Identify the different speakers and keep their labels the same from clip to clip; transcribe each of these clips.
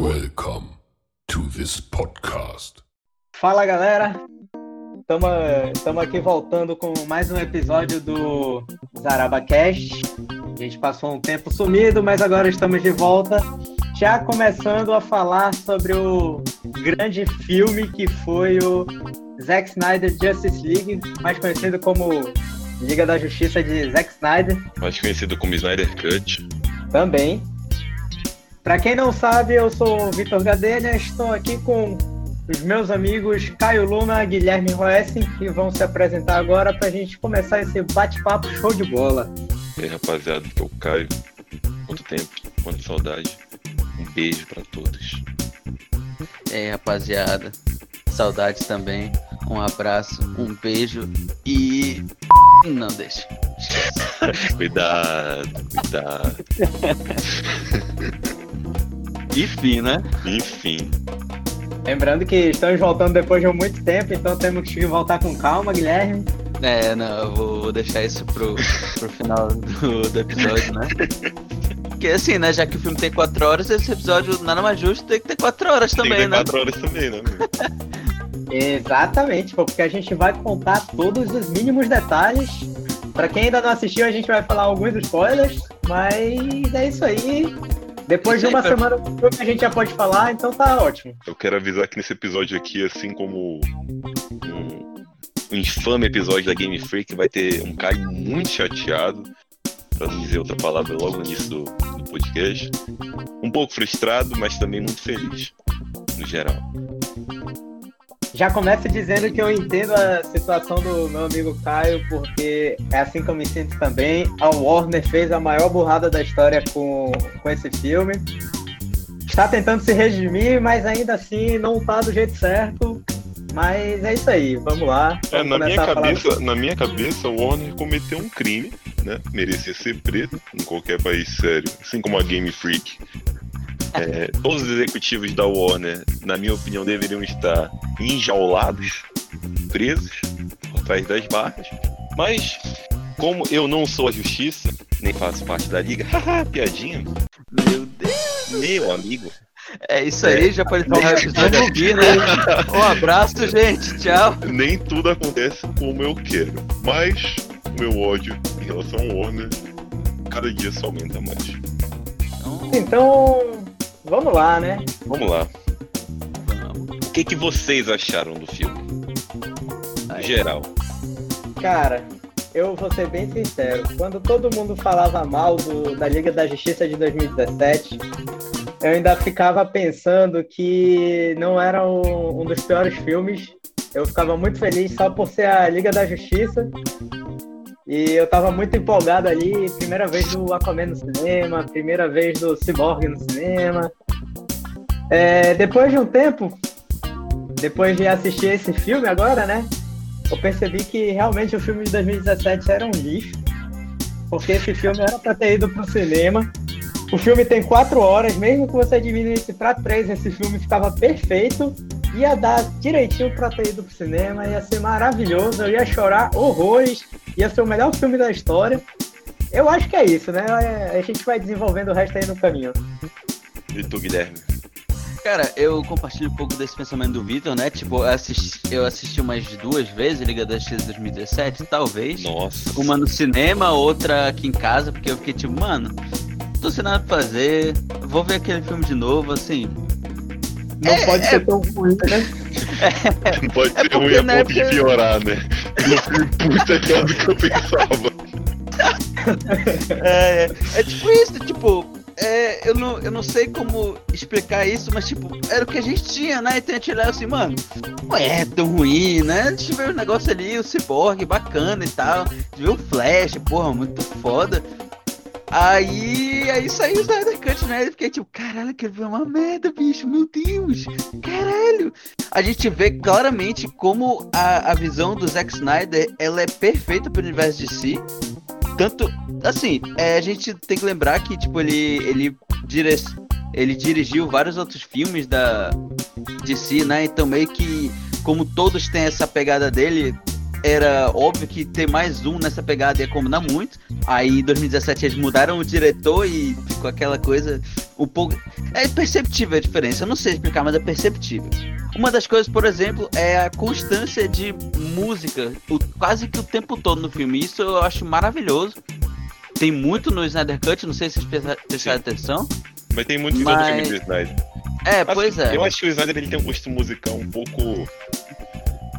Speaker 1: Welcome to this podcast.
Speaker 2: Fala galera, estamos aqui voltando com mais um episódio do ZarabaCast. A gente passou um tempo sumido, mas agora estamos de volta, já começando a falar sobre o grande filme que foi o Zack Snyder Justice League, mais conhecido como Liga da Justiça de Zack Snyder.
Speaker 3: Mais conhecido como Snyder Cut.
Speaker 2: Também. Para quem não sabe, eu sou o Vitor Gadelha, estou aqui com os meus amigos Caio Luna e Guilherme Roessing, que vão se apresentar agora para a gente começar esse bate-papo show de bola.
Speaker 3: E aí, rapaziada, que é o Caio. Quanto tempo, quanta saudade. Um beijo para todos.
Speaker 4: E aí, rapaziada, saudades também. Um abraço, um beijo e. Não, deixa.
Speaker 3: cuidado, cuidado.
Speaker 4: Enfim, né?
Speaker 3: Enfim.
Speaker 2: Lembrando que estamos voltando depois de muito tempo, então temos que voltar com calma, Guilherme.
Speaker 4: É, não, eu vou deixar isso pro, pro final do, do episódio, né? Porque assim, né, já que o filme tem 4 horas, esse episódio nada mais justo tem que ter 4 horas também,
Speaker 3: tem que ter
Speaker 4: né?
Speaker 3: 4 horas também, né?
Speaker 2: Exatamente, porque a gente vai contar todos os mínimos detalhes. Para quem ainda não assistiu, a gente vai falar alguns spoilers, mas é isso aí. Depois de uma
Speaker 4: pra-
Speaker 2: semana a gente já pode falar, então tá ótimo.
Speaker 3: Eu quero avisar que nesse episódio aqui, assim como um, um infame episódio da Game Freak, vai ter um Caio muito chateado, pra não dizer outra palavra logo no início do, do podcast. Um pouco frustrado, mas também muito feliz, no geral.
Speaker 2: Já começo dizendo que eu entendo a situação do meu amigo Caio, porque é assim que eu me sinto também. A Warner fez a maior burrada da história com, com esse filme. Está tentando se redimir, mas ainda assim não tá do jeito certo. Mas é isso aí, vamos lá.
Speaker 3: É,
Speaker 2: Vamos
Speaker 3: na, minha cabeça, na minha cabeça, o Warner cometeu um crime, né? Merecia ser preso em qualquer país sério, assim como a Game Freak. É, todos os executivos da Warner, na minha opinião, deveriam estar enjaulados, presos, por trás das barras. Mas, como eu não sou a justiça, nem faço parte da liga, haha, piadinha,
Speaker 4: Meu Deus.
Speaker 3: meu amigo,
Speaker 4: É isso aí, já pode encerrar o episódio aqui, né? Um abraço, gente. Tchau.
Speaker 3: nem tudo acontece como eu quero. Mas, o meu ódio em relação ao Warner, cada dia só aumenta mais.
Speaker 2: Então, vamos lá, né?
Speaker 3: Vamos lá. O que, que vocês acharam do filme?
Speaker 4: Aí.
Speaker 3: geral.
Speaker 2: Cara, eu vou ser bem sincero. Quando todo mundo falava mal do- da Liga da Justiça de 2017, eu ainda ficava pensando que não era um, um dos piores filmes. Eu ficava muito feliz só por ser a Liga da Justiça. E eu tava muito empolgado ali, primeira vez do Aquaman no cinema, primeira vez do Cyborg no cinema. É, depois de um tempo, depois de assistir esse filme agora, né? eu percebi que realmente o filme de 2017 era um lixo, porque esse filme era para ter ido pro cinema. O filme tem quatro horas, mesmo que você diminuísse para três, esse filme ficava perfeito, ia dar direitinho para ter ido pro cinema, ia ser maravilhoso, eu ia chorar horrores, ia ser o melhor filme da história. Eu acho que é isso, né? A gente vai desenvolvendo o resto aí no caminho.
Speaker 3: E tu, Guilherme?
Speaker 4: Cara, eu compartilho um pouco desse pensamento do Vitor, né? Tipo, eu assisti, eu assisti umas duas vezes Liga da Justiça 2017, talvez.
Speaker 3: Nossa.
Speaker 4: Uma no cinema, outra aqui em casa, porque eu fiquei tipo, mano, tô sem nada pra fazer, vou ver aquele filme de novo, assim.
Speaker 2: Não
Speaker 4: É,
Speaker 2: pode
Speaker 4: é-
Speaker 2: ser tão ruim, né?
Speaker 3: Não pode
Speaker 4: É
Speaker 3: ser
Speaker 4: porque
Speaker 3: ruim a ponto de piorar, né? Eu fui muito melhor do que eu pensava.
Speaker 4: É, é tipo isso, tipo, é, eu, não, eu não sei como explicar isso, mas tipo, era o que a gente tinha, né? Então a gente olhava assim, mano, não é tão ruim, né? A gente vê o negócio ali, o Cyborg bacana e tal, a gente vê o Flash, porra, muito foda. Aí, aí saiu o Snyder Cut, né? Eu fiquei tipo, caralho, filme é uma merda, bicho, meu Deus, caralho. A gente vê claramente como a, a visão do Zack Snyder, ela é perfeita pro universo de si. Tanto, assim, é, a gente tem que lembrar que, tipo, ele, ele, dire... ele dirigiu vários outros filmes da de si, né? Então meio que, como todos têm essa pegada dele, era óbvio que ter mais um nessa pegada ia combinar muito. Aí em 2017 eles mudaram o diretor e ficou aquela coisa um pouco. É perceptível a diferença, eu não sei explicar, mas é perceptível. Uma das coisas, por exemplo, é a constância de música, o, quase que o tempo todo no filme. Isso eu acho maravilhoso. Tem muito no Snyder Cut, não sei se vocês prestaram atenção.
Speaker 3: Mas tem muito
Speaker 4: Mas-
Speaker 3: no filme do Snyder.
Speaker 4: É,
Speaker 3: Assim,
Speaker 4: pois é.
Speaker 3: Eu acho que o Snyder ele tem um gosto musical um pouco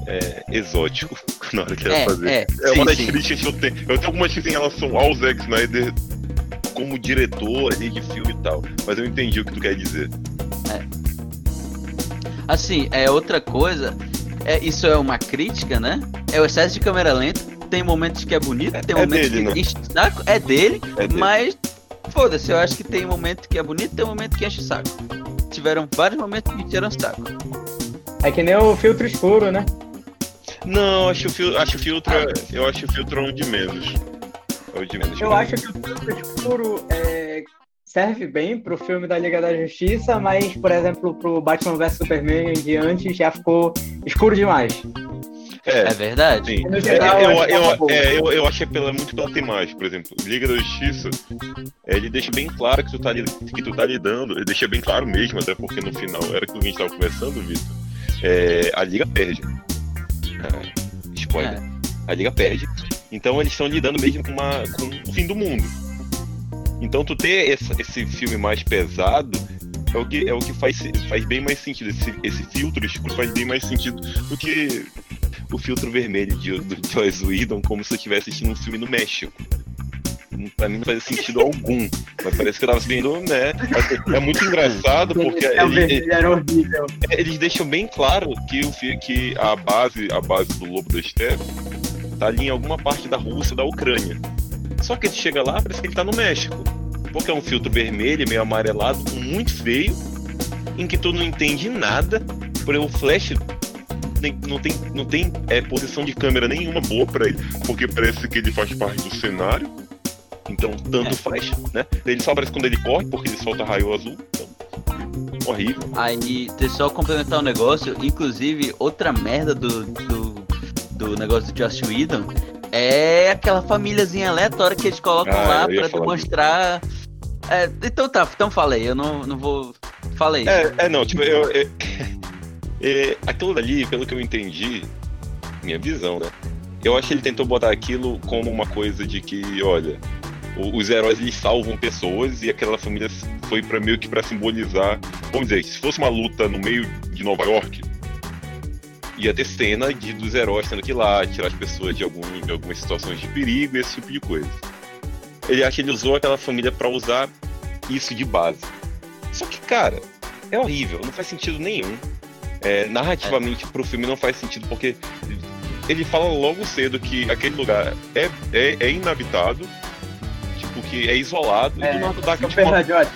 Speaker 3: é, exótico na hora que ele
Speaker 4: É,
Speaker 3: fazer.
Speaker 4: é,
Speaker 3: É uma
Speaker 4: sim,
Speaker 3: das
Speaker 4: sim.
Speaker 3: críticas que eu tenho. Eu tenho algumas críticas em relação ao Zack Snyder como diretor ali de filme e tal. Mas eu entendi o que tu quer dizer.
Speaker 4: Assim, é outra coisa. É, isso é uma crítica, né? É o excesso de câmera lenta. Tem momentos que é bonito, tem
Speaker 3: É
Speaker 4: momentos
Speaker 3: dele,
Speaker 4: que
Speaker 3: né?
Speaker 4: enche o saco. É dele,
Speaker 3: É dele.
Speaker 4: mas foda-se, eu acho que tem momento que é bonito, tem momento que enche o saco. Tiveram vários momentos que o saco.
Speaker 2: É que nem o filtro escuro, né?
Speaker 3: Não, acho o fil- acho o filtro. Eu acho o filtro um de menos. É o de menos.
Speaker 2: Eu acho que o filtro escuro é, serve bem pro filme da Liga da Justiça, mas, por exemplo, pro Batman vs Superman em diante já ficou escuro demais.
Speaker 3: É,
Speaker 4: É verdade?
Speaker 3: Sim. É,
Speaker 2: geral,
Speaker 3: eu,
Speaker 2: acho que é uma
Speaker 3: eu,
Speaker 2: boa.
Speaker 3: é, eu, eu acho que é pela, muito pela temática, por exemplo, Liga da Justiça, é, ele deixa bem claro que tu, tá, que tu tá lidando, ele deixa bem claro mesmo, até porque no final, era que a gente tava conversando, Vitor, é, a Liga perde. É, spoiler.
Speaker 4: É.
Speaker 3: A Liga perde. Então eles estão lidando mesmo com, uma, com o fim do mundo. Então tu ter esse, esse filme mais pesado é o que, é o que faz, faz bem mais sentido. Esse, esse filtro escuro faz bem mais sentido do que o filtro vermelho de, do Joyce Whedon, como se eu estivesse assistindo um filme no México. Pra mim não faz sentido algum. Mas parece que eu tava vendo, né? Assim, É muito engraçado porque
Speaker 2: É, o
Speaker 3: ele-
Speaker 2: vermelho era horrível.
Speaker 3: eles deixam bem claro que, o, que a base, a base do Lobo da Steppe tá ali em alguma parte da Rússia, da Ucrânia. Só que ele chega lá, parece que ele tá no México. Porque é um filtro vermelho, meio amarelado, muito feio, em que tu não entende nada. Por o flash não tem, não tem é, posição de câmera nenhuma boa pra ele, porque parece que ele faz parte do cenário. Então, tanto
Speaker 4: É.
Speaker 3: faz, né? Ele só aparece quando ele corre, porque ele solta raio azul. Então, horrível.
Speaker 4: Aí, só complementar um negócio. Inclusive, outra merda do, do, do negócio do Joss Whedon é aquela famíliazinha aleatória que eles colocam
Speaker 3: Ah,
Speaker 4: lá pra demonstrar. É, então tá, então falei, eu não, não vou. Falei.
Speaker 3: É, é não, tipo, eu, é, é, aquilo dali, pelo que eu entendi, minha visão, né? Eu acho que ele tentou botar aquilo como uma coisa de que, olha, o- os heróis eles salvam pessoas e aquela família foi para meio que para simbolizar, vamos dizer, se fosse uma luta no meio de Nova York, ia ter cena de, dos heróis tendo que ir lá tirar as pessoas de, algum, de algumas situações de perigo esse tipo de coisa. Ele acha que ele usou aquela família para usar isso de base. Só que, cara, é horrível, não faz sentido nenhum. É, narrativamente pro filme não faz sentido, porque ele fala logo cedo que aquele lugar é, é, é inabitado, que é isolado, e
Speaker 2: É,
Speaker 3: do nada dá
Speaker 2: Super
Speaker 3: tipo,
Speaker 2: Radiote.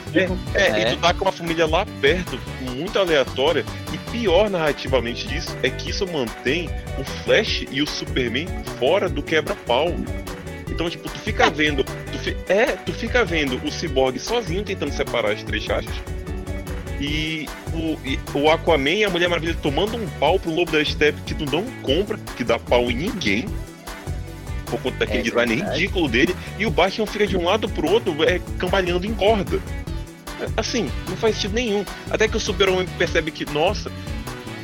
Speaker 3: é,
Speaker 4: É.
Speaker 3: e tu tá com uma família lá perto, muito aleatória, e pior narrativamente disso é que isso mantém o Flash e o Superman fora do quebra-pau. Então, tipo, tu fica vendo. Tu fi- é, tu fica vendo o Cyborg sozinho tentando separar as três caixas. E o, e o Aquaman e a Mulher Maravilha tomando um pau pro Lobo da Steppe que tu não compra, que dá pau em ninguém. Por conta daquele
Speaker 4: É
Speaker 3: design ridículo dele. E o Batman fica de um lado pro outro, é, cambalhando em corda. Assim, não faz sentido nenhum. Até que o Super-Homem percebe que, nossa,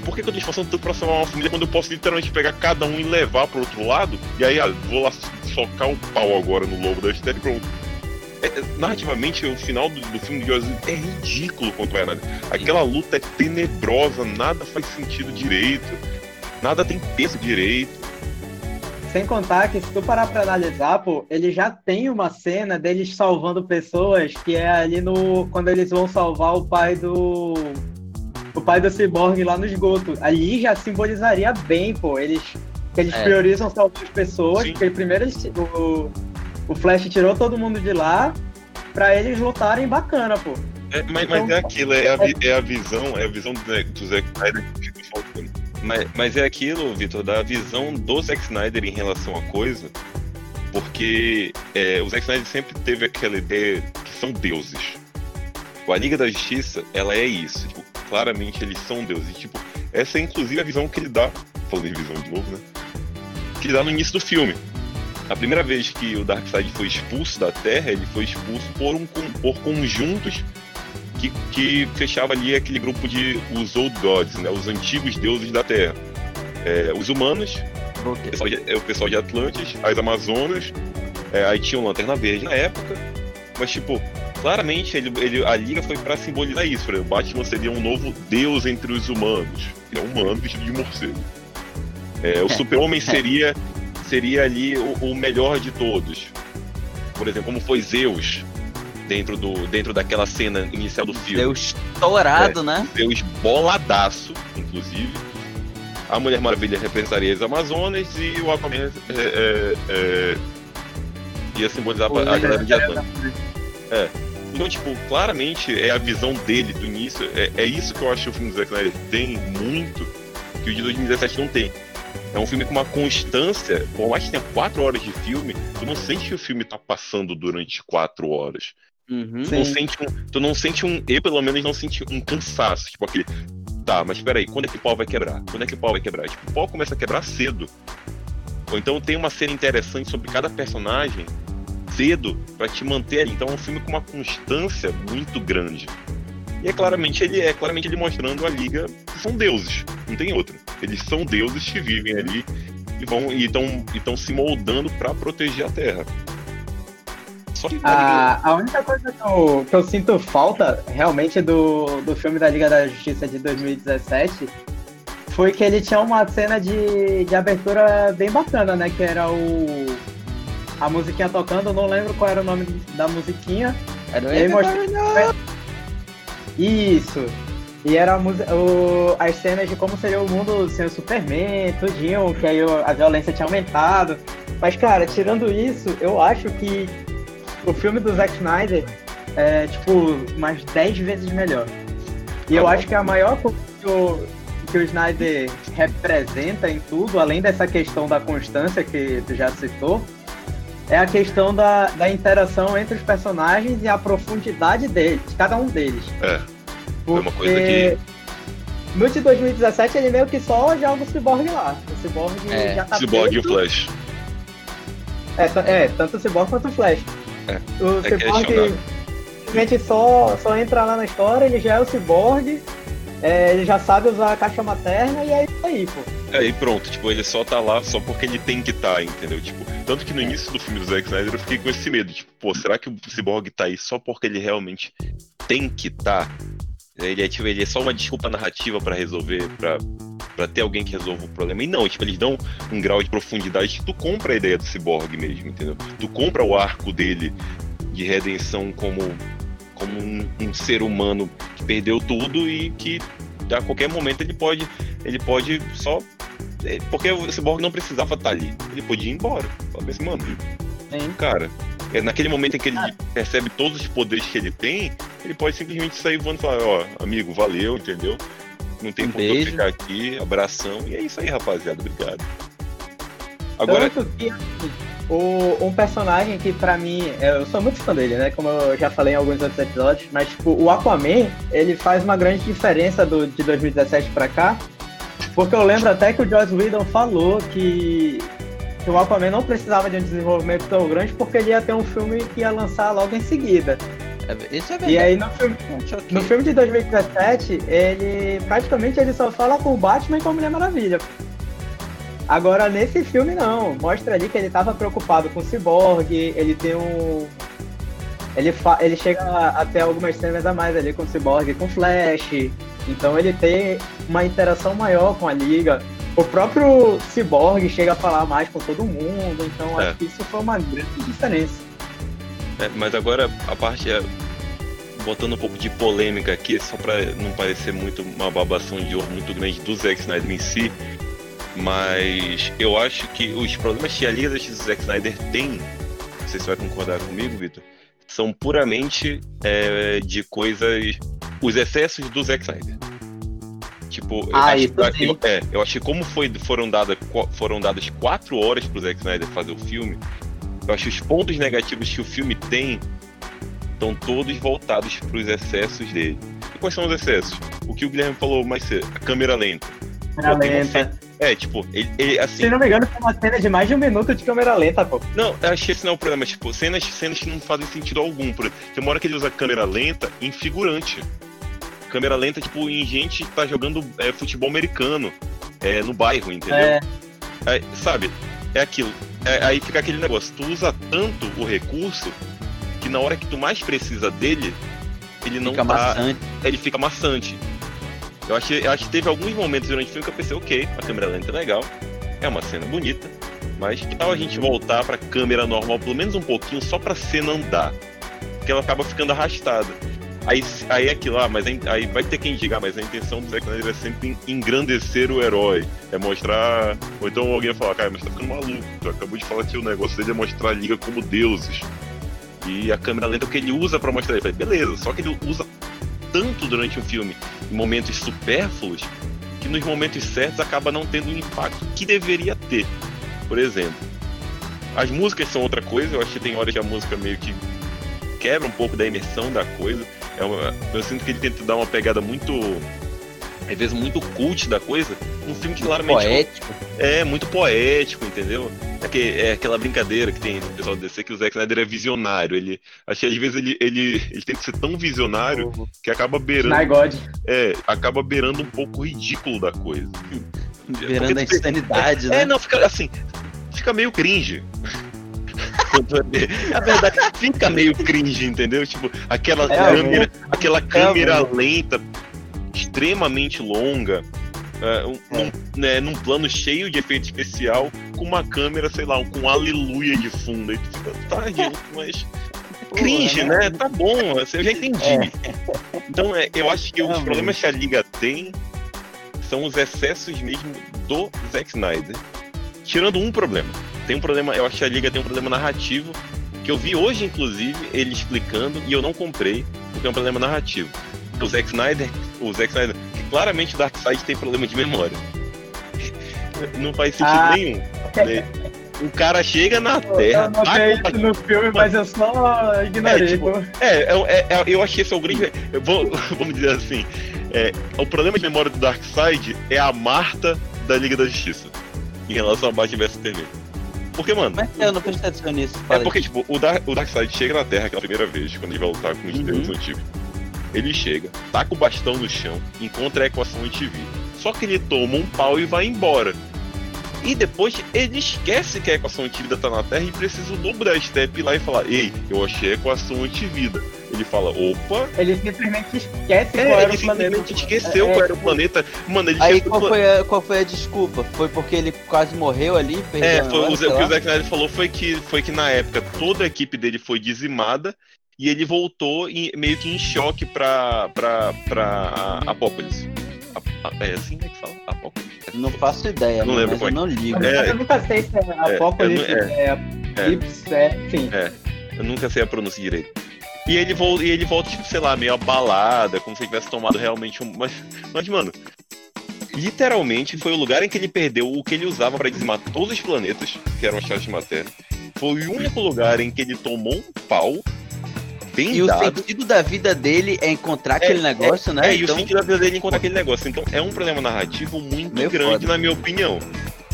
Speaker 3: por que, que eu tô esforçando tanto pra salvar uma família quando eu posso literalmente pegar cada um e levar pro outro lado? E aí, ah, vou lá socar o pau agora no lobo da Steppe e pronto. É, é, narrativamente, o final do, do filme de Oz é ridículo quanto vai nada. Aquela luta é tenebrosa, nada faz sentido direito, nada tem peso direito.
Speaker 2: Sem contar que se tu parar pra analisar, pô, ele já tem uma cena deles salvando pessoas que é ali no. quando eles vão salvar o pai do. O pai do Cyborg lá no esgoto. Ali já simbolizaria bem, pô. Eles. Que eles
Speaker 4: É.
Speaker 2: priorizam salvar as pessoas,
Speaker 3: Sim.
Speaker 2: porque primeiro eles, o, o Flash tirou todo mundo de lá pra eles lutarem bacana, pô.
Speaker 3: É, mas,
Speaker 2: Então-
Speaker 3: mas é aquilo, é a, é a visão, é a visão do, Zack- do Zack Snyder que fica faltando. Mas, mas é aquilo, Vitor, da visão do Zack Snyder em relação à coisa, porque é, o Zack Snyder sempre teve aquela ideia que são deuses. A Liga da Justiça, ela é isso. Tipo, claramente eles são deuses. Tipo, essa é inclusive a visão que ele dá. Falando em visão de novo, né? que ele dá no início do filme. A primeira vez que o Darkseid foi expulso da Terra, ele foi expulso por, um, por conjuntos que, que fechava ali aquele grupo de os Old Gods, né, os antigos deuses da Terra. É, os humanos, o pessoal, de, é, o pessoal de Atlantis, as Amazonas, é, aí tinha o Lanterna Verde na época, mas tipo, claramente ele, ele, a liga foi para simbolizar isso. Por exemplo, Batman seria um novo deus entre os humanos. Ele é humano vestido de morcego. É, o Super-Homem seria, seria ali o, o, melhor de todos. Por exemplo, como foi Zeus dentro, do, dentro daquela cena inicial do filme.
Speaker 4: Deus estourado,
Speaker 3: É,
Speaker 4: né?
Speaker 3: Zeus boladaço, inclusive. A Mulher Maravilha representaria as Amazonas e o Aquaman é, é, é, ia simbolizar a galera de Atlântico. Então, tipo, claramente é a visão dele do início. É, é isso que eu acho que o filme do Zack Snyder tem muito, que o de 2017 não tem. É um filme com uma constância, por mais que tenha quatro horas de filme, tu não sente que o filme tá passando durante quatro horas.
Speaker 4: Uhum.
Speaker 3: Tu não sente um. Tu não sente um. Eu, pelo menos, não senti um cansaço. Tipo aquele. Tá, mas peraí, quando é que o pau vai quebrar? Quando é que o pau vai quebrar? Tipo, o pau começa a quebrar cedo. Ou então tem uma cena interessante sobre cada personagem cedo pra te manter ali. Então é um filme com uma constância muito grande. E é claramente ele é claramente ele mostrando a liga que são deuses, não tem outra. Eles são deuses que vivem ali e vão e estão se moldando pra proteger a Terra. Só que a Liga-
Speaker 2: A, a única coisa que eu, que eu sinto falta realmente do, do filme da Liga da Justiça de 2017 foi que ele tinha uma cena de, de abertura bem bacana, né? Que era o. A musiquinha tocando, eu não lembro qual era o nome da musiquinha.
Speaker 4: Era o
Speaker 2: mostra- Isso. E era a mus- o- as cenas de como seria o mundo sem o Superman, tudinho, que aí a violência tinha aumentado. Mas, cara, tirando isso, eu acho que o filme do Zack Snyder é, tipo, umas 10 vezes melhor. E eu acho que a maior coisa que o, que o Snyder representa em tudo, além dessa questão da constância que tu já citou, é a questão da, da interação entre os personagens e a profundidade deles, cada um deles.
Speaker 3: É.
Speaker 2: Porque
Speaker 3: uma coisa que-
Speaker 2: no de 2017 ele meio que só joga o Cyborg lá. O Cyborg
Speaker 4: É,
Speaker 2: já tá
Speaker 3: Cyborg e o. Flash.
Speaker 2: É, é, tanto o Cyborg quanto o Flash.
Speaker 3: É,
Speaker 2: O
Speaker 3: é que é
Speaker 2: Cyborg simplesmente só, só entra lá na história, ele já é o Cyborg, é, ele já sabe usar a caixa materna e é isso aí, pô.
Speaker 3: É, e pronto, tipo, ele só tá lá só porque ele tem que estar, entendeu? Tipo, tanto que no início do filme do Zack Snyder eu fiquei com esse medo, tipo, pô, será que o Cyborg tá aí só porque ele realmente tem que estar? Ele é, tipo, ele é só uma desculpa narrativa pra resolver, pra, pra ter alguém que resolva o problema. E não, tipo, eles dão um grau de profundidade que tu compra a ideia do Cyborg mesmo, entendeu? Tu compra o arco dele de redenção como, como um, um ser humano que perdeu tudo e que a qualquer momento ele pode, ele pode só é, Porque o Cyborg não precisava estar ali. Ele podia ir embora. Falava assim, mano,
Speaker 2: Sim.
Speaker 3: cara, é naquele momento em que ele percebe todos os poderes que ele tem, ele pode simplesmente sair voando e falar, ó, amigo, valeu, entendeu? Não tem
Speaker 4: Um
Speaker 3: por que eu
Speaker 4: beijo.
Speaker 3: ficar aqui, abração. E é isso aí, rapaziada. Obrigado. Agora,
Speaker 2: Tanto que o, um personagem que pra mim, eu sou muito fã dele, né? Como eu já falei em alguns outros episódios, mas tipo, o Aquaman, ele faz uma grande diferença do, de 2017 pra cá. Porque eu lembro até que o Joss Whedon falou que, que o Aquaman não precisava de um desenvolvimento tão grande porque ele ia ter um filme que ia lançar logo em seguida.
Speaker 4: É- Isso é verdade.
Speaker 2: E aí no filme, no filme de 2017, ele praticamente ele só fala com o Batman e com a Mulher Maravilha. Agora nesse filme não, mostra ali que ele tava preocupado com o Cyborg, ele tem um ele, fa... ele chega a ter algumas cenas a mais ali com o Cyborg e com o Flash. Então ele tem uma interação maior com a liga. O próprio Cyborg chega a falar mais com todo mundo, então
Speaker 3: É.
Speaker 2: acho que isso foi uma grande diferença.
Speaker 3: É, mas agora a parte é. Botando um pouco de polêmica aqui, só pra não parecer muito uma babação de ouro muito grande do Zack Snyder em si. Mas eu acho que os problemas que a Liga da Justiça do Zack Snyder tem, não sei se você vai concordar comigo, Vitor, são puramente é, de coisas. os excessos do Zack Snyder. Tipo, eu
Speaker 2: Ah,
Speaker 3: eu acho-
Speaker 2: sim.
Speaker 3: é, eu acho que como foi, foram, dadas, foram dadas quatro horas pro Zack Snyder fazer o filme, eu acho que os pontos negativos que o filme tem estão todos voltados para os excessos dele. E quais são os excessos? O que o Guilherme falou mais cedo, a câmera lenta.
Speaker 2: Câmera
Speaker 3: Pô,
Speaker 2: lenta.
Speaker 3: É, tipo, ele, ele, assim.
Speaker 2: Se não me engano, foi uma cena de mais de um minuto de câmera lenta, pô.
Speaker 3: Não, eu achei esse não é o problema. Tipo, cenas, cenas que não fazem sentido algum. Por... Tem uma hora que ele usa câmera lenta em figurante. Câmera lenta, tipo, em gente que tá jogando é, futebol americano é, no bairro, entendeu?
Speaker 2: É.
Speaker 3: Aí, sabe? É aquilo. É, aí fica aquele negócio. Tu usa tanto o recurso que na hora que tu mais precisa dele, ele não
Speaker 4: Fica
Speaker 3: tá.
Speaker 4: maçante.
Speaker 3: Ele fica maçante. Eu acho, eu acho que teve alguns momentos durante o filme que eu pensei, ok, a câmera lenta é legal, é uma cena bonita, mas que tal a gente voltar pra câmera normal pelo menos um pouquinho só pra cena andar? Porque ela acaba ficando arrastada. Aí, aí é aquilo, ah, mas aí, aí vai ter quem diga, ah, mas a intenção do Zack Snyder é sempre engrandecer o herói, é mostrar. Ou então alguém vai falar, cara, mas tá ficando maluco, tu acabou de falar que o negócio dele é mostrar a liga como deuses. E a câmera lenta é o que ele usa pra mostrar ele. Beleza, só que ele usa tanto durante o filme em momentos supérfluos que nos momentos certos acaba não tendo o impacto que deveria ter. Por exemplo, as músicas são outra coisa, eu acho que tem horas que a música meio que quebra um pouco da imersão da coisa. É uma- eu sinto que ele tenta dar uma pegada muito. Às vezes muito cult da coisa, um filme que claramente
Speaker 4: Poético.
Speaker 3: é muito poético, entendeu? É, que, é aquela brincadeira que tem no pessoal do DC que o Zack Snyder é visionário. Ele, acho que às vezes ele, ele, ele tem que ser tão visionário que acaba beirando,
Speaker 2: My God.
Speaker 3: é, acaba beirando um pouco o ridículo da coisa.
Speaker 4: Beirando a
Speaker 3: Porque-
Speaker 4: insanidade, né?
Speaker 3: É, não, fica assim, fica meio cringe. Quando é- A verdade, fica meio cringe, entendeu? Tipo, aquela
Speaker 2: É,
Speaker 3: câmera, aquela câmera
Speaker 2: mesmo.
Speaker 3: lenta, extremamente longa, é, um-
Speaker 2: É.
Speaker 3: num, né, num plano cheio de efeito especial, com uma câmera, sei lá, com aleluia de fundo. Aí tu fica, tá, gente, mas. Cringe, né? Tá bom, assim, eu já entendi. Então, é, eu acho que os problemas que a Liga tem são os excessos mesmo do Zack Snyder. Tirando um problema. Tem um problema, eu acho que a Liga tem um problema narrativo, que eu vi hoje, inclusive, ele explicando, e eu não comprei, porque é um problema narrativo. O Zack Snyder, o Zack Snyder, que claramente o Darkseid tem problema de memória. Não faz sentido
Speaker 2: Ah.
Speaker 3: nenhum. né? O cara chega na Terra,
Speaker 2: Eu não
Speaker 3: tá
Speaker 2: vi
Speaker 3: com-
Speaker 2: isso no filme, mas eu só ignorei.
Speaker 3: É, tipo,
Speaker 2: pô.
Speaker 3: é, é, é, eu achei esse é o grande. eu vou- vamos dizer assim. é, o problema de memória do Darkseid é a Marta da Liga da Justiça. Em relação a Batman vs Superman. Porque, mano.
Speaker 4: Mas eu não prestei atenção nisso.
Speaker 3: É porque, tipo, o, Dar o Darkseid chega na Terra aquela primeira vez, quando ele vai lutar com os
Speaker 4: Uhum.
Speaker 3: deuses antigos. Ele chega, taca o bastão no chão, encontra a equação antivida. Só que ele toma um pau e vai embora. E depois ele esquece que a equação antivida tá na Terra e precisa o novo da Step ir lá e falar: Ei, eu achei a equação antivida. Ele fala: Opa,
Speaker 2: Ele simplesmente esquece
Speaker 3: é,
Speaker 2: qual era
Speaker 3: ele
Speaker 2: o planeta.
Speaker 3: simplesmente esqueceu
Speaker 2: É,
Speaker 3: qual era o planeta. Mano, ele
Speaker 4: Aí qual foi, a, qual foi a desculpa? Foi porque ele quase morreu ali? Perdeu
Speaker 3: É,
Speaker 4: a
Speaker 3: foi, o, o que o Zack Snyder falou foi que, foi que na época toda a equipe dele foi dizimada e ele voltou em- meio que em choque pra, pra, pra Apópolis. A- a- É assim né, que fala?
Speaker 4: Não faço ideia,
Speaker 3: Não
Speaker 4: né,
Speaker 3: lembro
Speaker 4: mas eu
Speaker 3: qual
Speaker 4: não ligo.
Speaker 3: É.
Speaker 2: Eu nunca sei se é Apocalipse,
Speaker 3: eu não-
Speaker 2: é, Apocalipse, é, enfim.
Speaker 3: Eu nunca sei a pronúncia direito. E ele, vol e ele volta, tipo, sei lá, meio abalada, como se ele tivesse tomado realmente um. Mas, mas, mano, literalmente foi o lugar em que ele perdeu o que ele usava pra dizimar todos os planetas, que eram as chaves de matéria. Foi o único lugar em que ele tomou um pau, bem
Speaker 4: E o
Speaker 3: dado.
Speaker 4: sentido da vida dele é encontrar aquele negócio, né?
Speaker 3: É, e o
Speaker 4: então,
Speaker 3: sentido da vida dele encontra aquele negócio. Então é um problema narrativo muito
Speaker 4: Meio
Speaker 3: grande,
Speaker 4: foda.
Speaker 3: na minha opinião.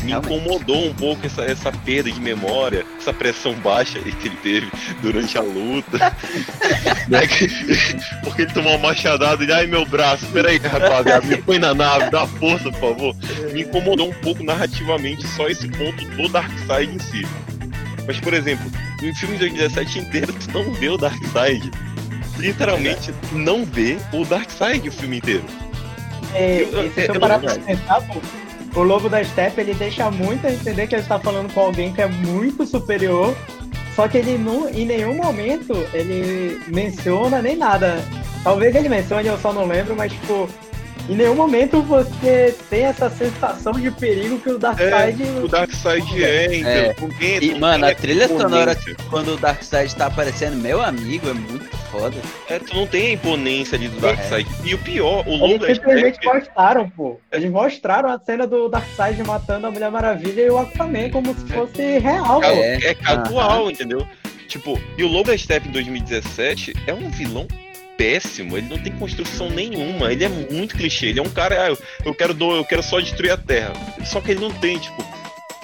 Speaker 3: Me
Speaker 4: Realmente.
Speaker 3: incomodou um pouco essa, essa perda de memória, essa pressão baixa aí que ele teve durante a luta. Né, que- Porque ele tomou uma machadada e, ai meu braço, peraí, rapaziada, me põe na nave, dá força, por favor. Me incomodou um pouco narrativamente só esse ponto do Darkseid em si. Mas, por exemplo, no filme de 2017 inteiro, tu não vê o Darkseid. Literalmente, não vê o Darkseid o filme inteiro.
Speaker 2: É,
Speaker 3: Eu-
Speaker 2: e se
Speaker 3: eu-
Speaker 2: eu parar pra pensar, pô, o logo da Step ele deixa muito a entender que ele tá falando com alguém que é muito superior, só que ele não, em nenhum momento ele menciona nem nada. Talvez ele mencione, eu só não lembro, mas tipo, em nenhum momento você tem essa sensação de perigo que o Darkseid.
Speaker 3: O Darkseid é, então. com quem-
Speaker 4: E,
Speaker 3: com
Speaker 4: mano, a trilha
Speaker 3: é
Speaker 4: sonora quando o Darkseid tá aparecendo, meu amigo, é muito foda.
Speaker 3: É, tu não tem a imponência ali do Darkseid. E o pior, o logo
Speaker 2: Eles simplesmente
Speaker 3: Step.
Speaker 2: mostraram, pô. Eles mostraram a cena do Darkseid matando a Mulher Maravilha e o Aquaman como se fosse real, pô.
Speaker 3: É,
Speaker 4: É.
Speaker 3: é casual, entendeu? Tipo, e o logo da Step em 2017 é um vilão péssimo, ele não tem construção nenhuma, ele é muito clichê, ele é um cara, ah, eu, eu quero do, eu quero só destruir a Terra. Só que ele não tem, tipo,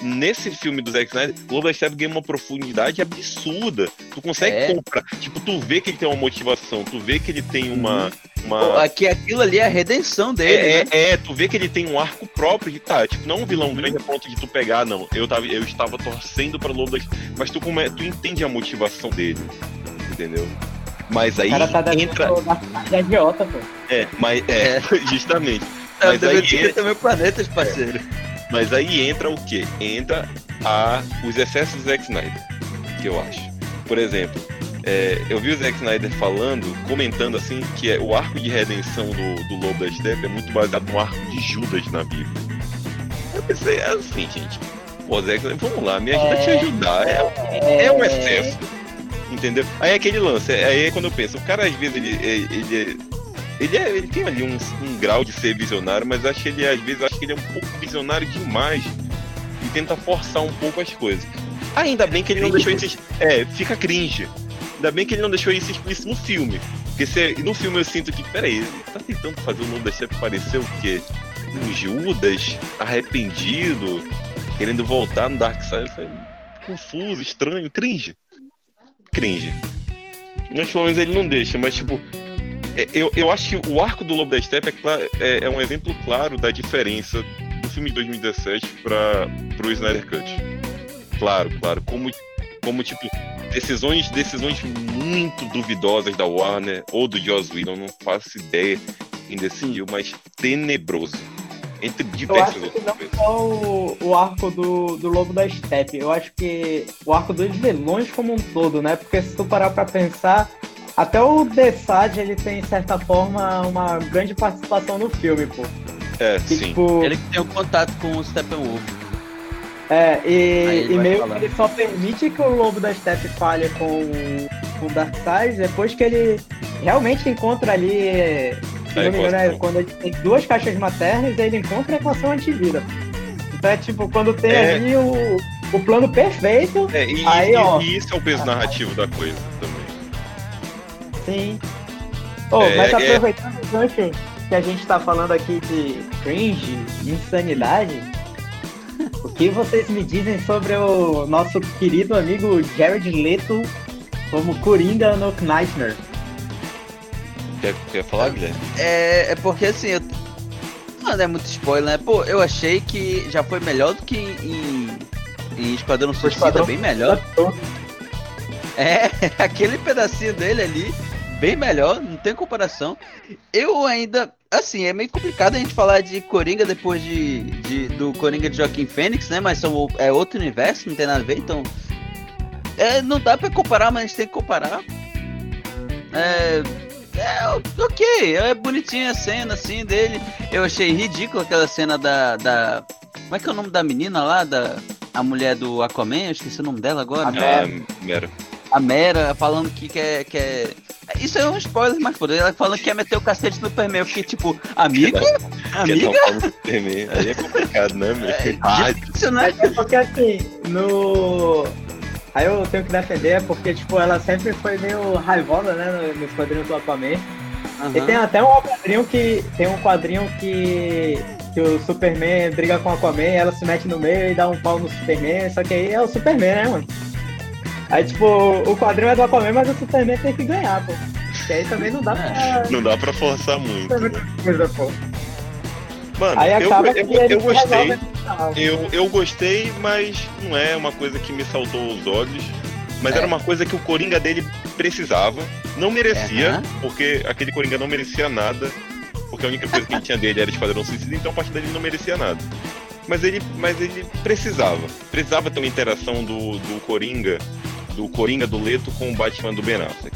Speaker 3: nesse filme do Zack Snyder, o Lobo Step ganha uma profundidade absurda. Tu consegue
Speaker 4: É.
Speaker 3: comprar, tipo, tu vê que ele tem uma motivação, tu vê que ele tem uma uma
Speaker 4: Pô, aqui, aquilo ali é a redenção dele,
Speaker 3: é,
Speaker 4: né?
Speaker 3: é, é, tu vê que ele tem um arco próprio de tá, tipo, não é um vilão grande a ponto de tu pegar, não. Eu, tava, eu estava torcendo para o Lobo da mas tu, come, tu entende a motivação dele, entendeu? Mas aí
Speaker 2: O cara tá dando
Speaker 3: entra.
Speaker 2: agiota, pô.
Speaker 3: É, mas é, justamente.
Speaker 4: É,
Speaker 3: Mas
Speaker 4: o
Speaker 3: aí,
Speaker 4: DVD também planetas, parceiro.
Speaker 3: mas aí entra o quê? Entra a, os excessos do Zack Snyder, que eu acho. Por exemplo, é, eu vi o Zack Snyder falando, comentando assim, que é, o arco de redenção do, do Lobo da Steppe é muito baseado no arco de Judas na Bíblia. Eu pensei, é assim, gente. Pô, Zack Snyder, vamos lá, me ajuda a te
Speaker 2: É.
Speaker 3: ajudar. É, é um excesso. Entendeu? Aí é aquele lance, aí é quando eu penso, o cara às vezes ele, ele, ele, ele, é- ele tem ali um, um grau de ser visionário, mas acho que ele às vezes acho que ele é um pouco visionário demais e tenta forçar um pouco as coisas. Ainda bem que ele não deixou isso. É, fica cringe. Ainda bem que ele não deixou isso explícito no filme. Porque se, no filme eu sinto que, peraí, ele tá tentando fazer o da chefe parecer o quê? Um Judas arrependido, querendo voltar no Dark Side. Confuso, estranho, cringe. Cringe. Mas pelo menos ele não deixa, mas tipo. é, Eu, eu acho que o arco do Lobo da Steppe é, é, é um exemplo claro da diferença do filme de 2017 para pro Snyder Cut. Claro, claro. Como, como tipo, decisões, decisões muito duvidosas da Warner ou do Joss Whedon, não faço ideia quem decidiu, mas tenebroso. Entre diversas
Speaker 2: acho que
Speaker 3: outras
Speaker 2: não
Speaker 3: coisas.
Speaker 2: só o, o arco do, do Lobo da Steppe, eu acho que o arco dos vilões como um todo, né? Porque se tu parar pra pensar, até o Desad, ele tem, de certa forma, uma grande participação no filme, pô.
Speaker 3: É,
Speaker 2: Que,
Speaker 3: sim.
Speaker 2: tipo,
Speaker 4: Ele que tem um contato com o Steppenwolf.
Speaker 2: é, e, e meio
Speaker 4: falar.
Speaker 2: que ele só permite que o Lobo da Steppe falhe com, com o Darkseid depois que ele realmente encontra ali, se
Speaker 3: A
Speaker 2: não me engano, é quando ele tem duas caixas maternas, ele encontra a equação antivida. Então é tipo, quando tem
Speaker 3: É.
Speaker 2: ali o, o plano perfeito,
Speaker 3: É, e,
Speaker 2: Aí,
Speaker 3: e-
Speaker 2: ó.
Speaker 3: e isso é o peso narrativo da coisa também.
Speaker 2: sim. Oh,
Speaker 3: É,
Speaker 2: mas
Speaker 3: é-
Speaker 2: aproveitando o gancho que a gente tá falando aqui de cringe, de insanidade, o que vocês me dizem sobre o nosso querido amigo Jared Leto como Coringa no Nightmare?
Speaker 3: Quer, quer falar, Guilherme?
Speaker 4: É, é porque assim, eu... não é muito spoiler, né? Pô, eu achei que já foi melhor do que em, em Esquadrão Suicida,
Speaker 2: Esquadrão
Speaker 4: bem melhor. É, aquele pedacinho dele ali, bem melhor, não tem comparação. Eu ainda, assim, é meio complicado a gente falar de Coringa depois de, de- do Coringa de Joaquim Fênix, né? Mas são, é outro universo, não tem nada a ver, então. É, não dá pra comparar, mas a gente tem que comparar. É, é ok, é bonitinha a cena assim dele. Eu achei ridículo aquela cena da, da. Como é que é o nome da menina lá? Da, a mulher do Aquaman? Eu esqueci o nome dela agora.
Speaker 2: A
Speaker 3: Ah, Mera.
Speaker 4: A Mera falando que quer. quer... Isso é um spoiler, mas foda Ela falando que quer meter o cacete no Superman. Eu fiquei tipo, Amiga?
Speaker 3: Superman. Aí é complicado, né, meu? Ah,
Speaker 4: Difícil, né?
Speaker 2: É porque assim, no. Aí eu tenho que defender, porque tipo, ela sempre foi meio raivosa, né, no- nos quadrinhos do Aquaman. E tem até um quadrinho que. Tem um quadrinho que. Que o Superman briga com o Aquaman, ela se mete no meio e dá um pau no Superman, só que aí é o Superman, né, mano? Aí, tipo, o quadrinho é do Aquaman, mas o Superman tem que ganhar, pô. Que aí também não dá pra
Speaker 3: não dá pra forçar muito, né?
Speaker 2: muita coisa, pô.
Speaker 3: Mano,
Speaker 2: Aí
Speaker 3: eu,
Speaker 2: acaba
Speaker 3: eu, eu,
Speaker 2: ele
Speaker 3: gostei. Eu, eu gostei, mas não é uma coisa que me saltou os olhos. Mas
Speaker 4: É.
Speaker 3: era uma coisa que o Coringa dele precisava. Não merecia,
Speaker 4: Aham.
Speaker 3: porque aquele Coringa não merecia nada. Porque a única coisa que ele tinha dele era Esquadrão Suicida, então a partir dele ele não merecia nada. Mas ele, mas ele precisava. Precisava ter uma interação do, do Coringa, do Coringa do Leto com o Batman do Ben Affleck.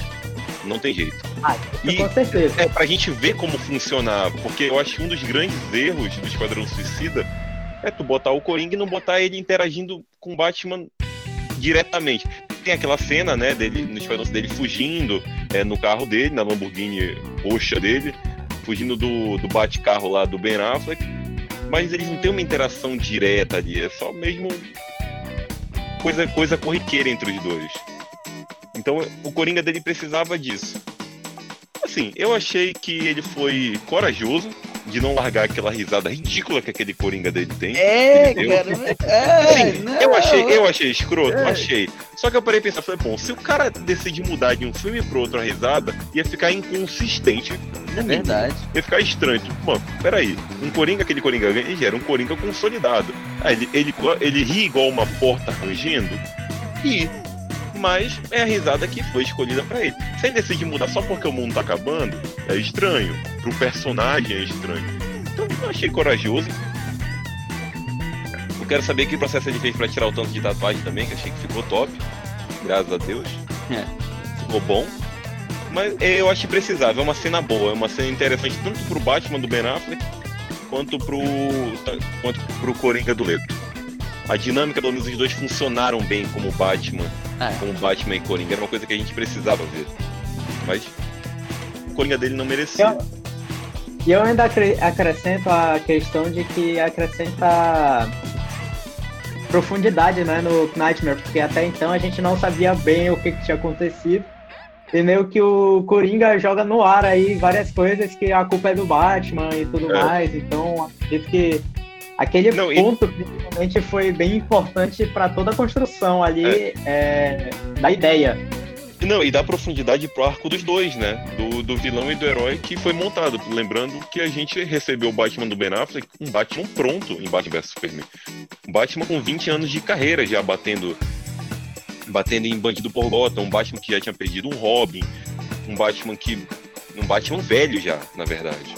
Speaker 3: Não tem jeito.
Speaker 2: Ah,
Speaker 3: E-
Speaker 2: com certeza.
Speaker 3: É, pra gente ver como funcionava, porque eu acho que um dos grandes erros do Esquadrão Suicida é tu botar o Coringa e não botar ele interagindo com o Batman diretamente. Tem aquela cena, né, dele, no Esquadrão dele fugindo é, no carro dele, na Lamborghini roxa dele, fugindo do, do bate-carro lá do Ben Affleck, mas eles não têm uma interação direta ali, é só mesmo coisa, coisa corriqueira entre os dois. Então o Coringa dele precisava disso. Assim, eu achei que ele foi corajoso de não largar aquela risada ridícula que aquele Coringa dele tem.
Speaker 4: É, cara. É,
Speaker 3: Assim,
Speaker 4: não.
Speaker 3: eu achei, eu achei escroto,
Speaker 4: É.
Speaker 3: achei. Só que eu parei e pensar, falei, bom, se o cara decide mudar de um filme pro outro a risada, ia ficar inconsistente.
Speaker 4: É verdade.
Speaker 3: Ia ficar estranho. Tipo, mano, peraí. Um Coringa, aquele Coringa, ele já era um Coringa consolidado. Aí ele, ele, ele ri igual uma porta rangendo? Ri. Mas é a risada que foi escolhida pra ele. Se ele decide mudar só porque o mundo tá acabando, é estranho. Pro personagem é estranho. Então eu achei corajoso. Eu quero saber que processo ele fez pra tirar o tanto de tatuagem também, que achei que ficou top. Graças a Deus.
Speaker 4: É.
Speaker 3: Ficou bom. Mas é, eu acho que precisava, é uma cena boa, é uma cena interessante tanto pro Batman do Ben Affleck quanto pro, quanto pro Coringa do Leto. A dinâmica, pelo menos, os dois funcionaram bem como Batman,
Speaker 4: É.
Speaker 3: como Batman e Coringa. Era uma coisa que a gente precisava ver. Mas o Coringa dele não merecia.
Speaker 2: Eu- E eu ainda acre- acrescento a questão de que acrescenta profundidade né, no Nightmare, porque até então a gente não sabia bem o que, que tinha acontecido. E meio que o Coringa joga no ar aí várias coisas que a culpa é do Batman e tudo
Speaker 3: É.
Speaker 2: mais. Então acredito que aquele
Speaker 3: Não, e-
Speaker 2: ponto principalmente foi bem importante para toda a construção ali é, da ideia.
Speaker 3: Não, e dá profundidade pro arco dos dois, né? Do, do vilão e do herói que foi montado. Lembrando que a gente recebeu o Batman do Ben Affleck, um Batman pronto em Batman vs Superman. Um Batman com 20 anos de carreira já batendo batendo em bandido por Gotham, um Batman que já tinha perdido um Robin, um Batman que um Batman velho já, na verdade.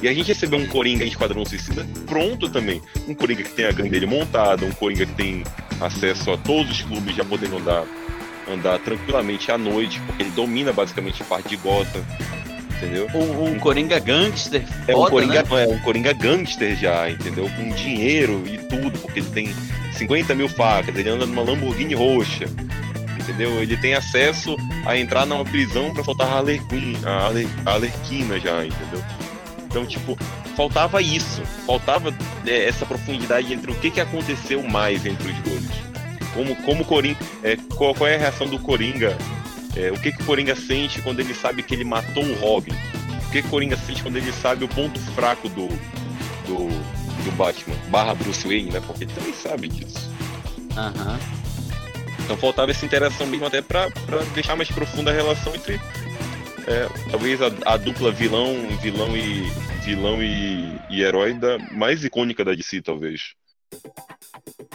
Speaker 3: E a gente recebeu um Coringa em Esquadrão Suicida pronto também. Um Coringa que tem a gangue dele montada, um Coringa que tem acesso a todos os clubes já podendo andar andar tranquilamente à noite, porque ele domina basicamente parte de Gotham, entendeu?
Speaker 4: Um, um Coringa gangster.
Speaker 3: É um,
Speaker 4: foda,
Speaker 3: Coringa,
Speaker 4: né?
Speaker 3: é um Coringa gangster já, entendeu? Com dinheiro e tudo, porque ele tem 50 mil facas, ele anda numa Lamborghini roxa, entendeu? Ele tem acesso a entrar numa prisão pra soltar a Arlequim, a, Arle, a Arlequina já, entendeu? Então, tipo, faltava isso, faltava é, essa profundidade entre o que, que aconteceu mais entre os dois. Como, como Coringa, é, qual, qual é a reação do Coringa? É, o que, que o Coringa sente quando ele sabe que ele matou o Robin? O que, que o Coringa sente quando ele sabe o ponto fraco do, do, do Batman? Barra Bruce Wayne, né? Porque ele também sabe disso.
Speaker 4: Aham.
Speaker 3: Então faltava essa interação mesmo até pra deixar mais profunda a relação entre é, talvez a, a dupla vilão, vilão e vilão e, e herói da mais icônica da DC, talvez.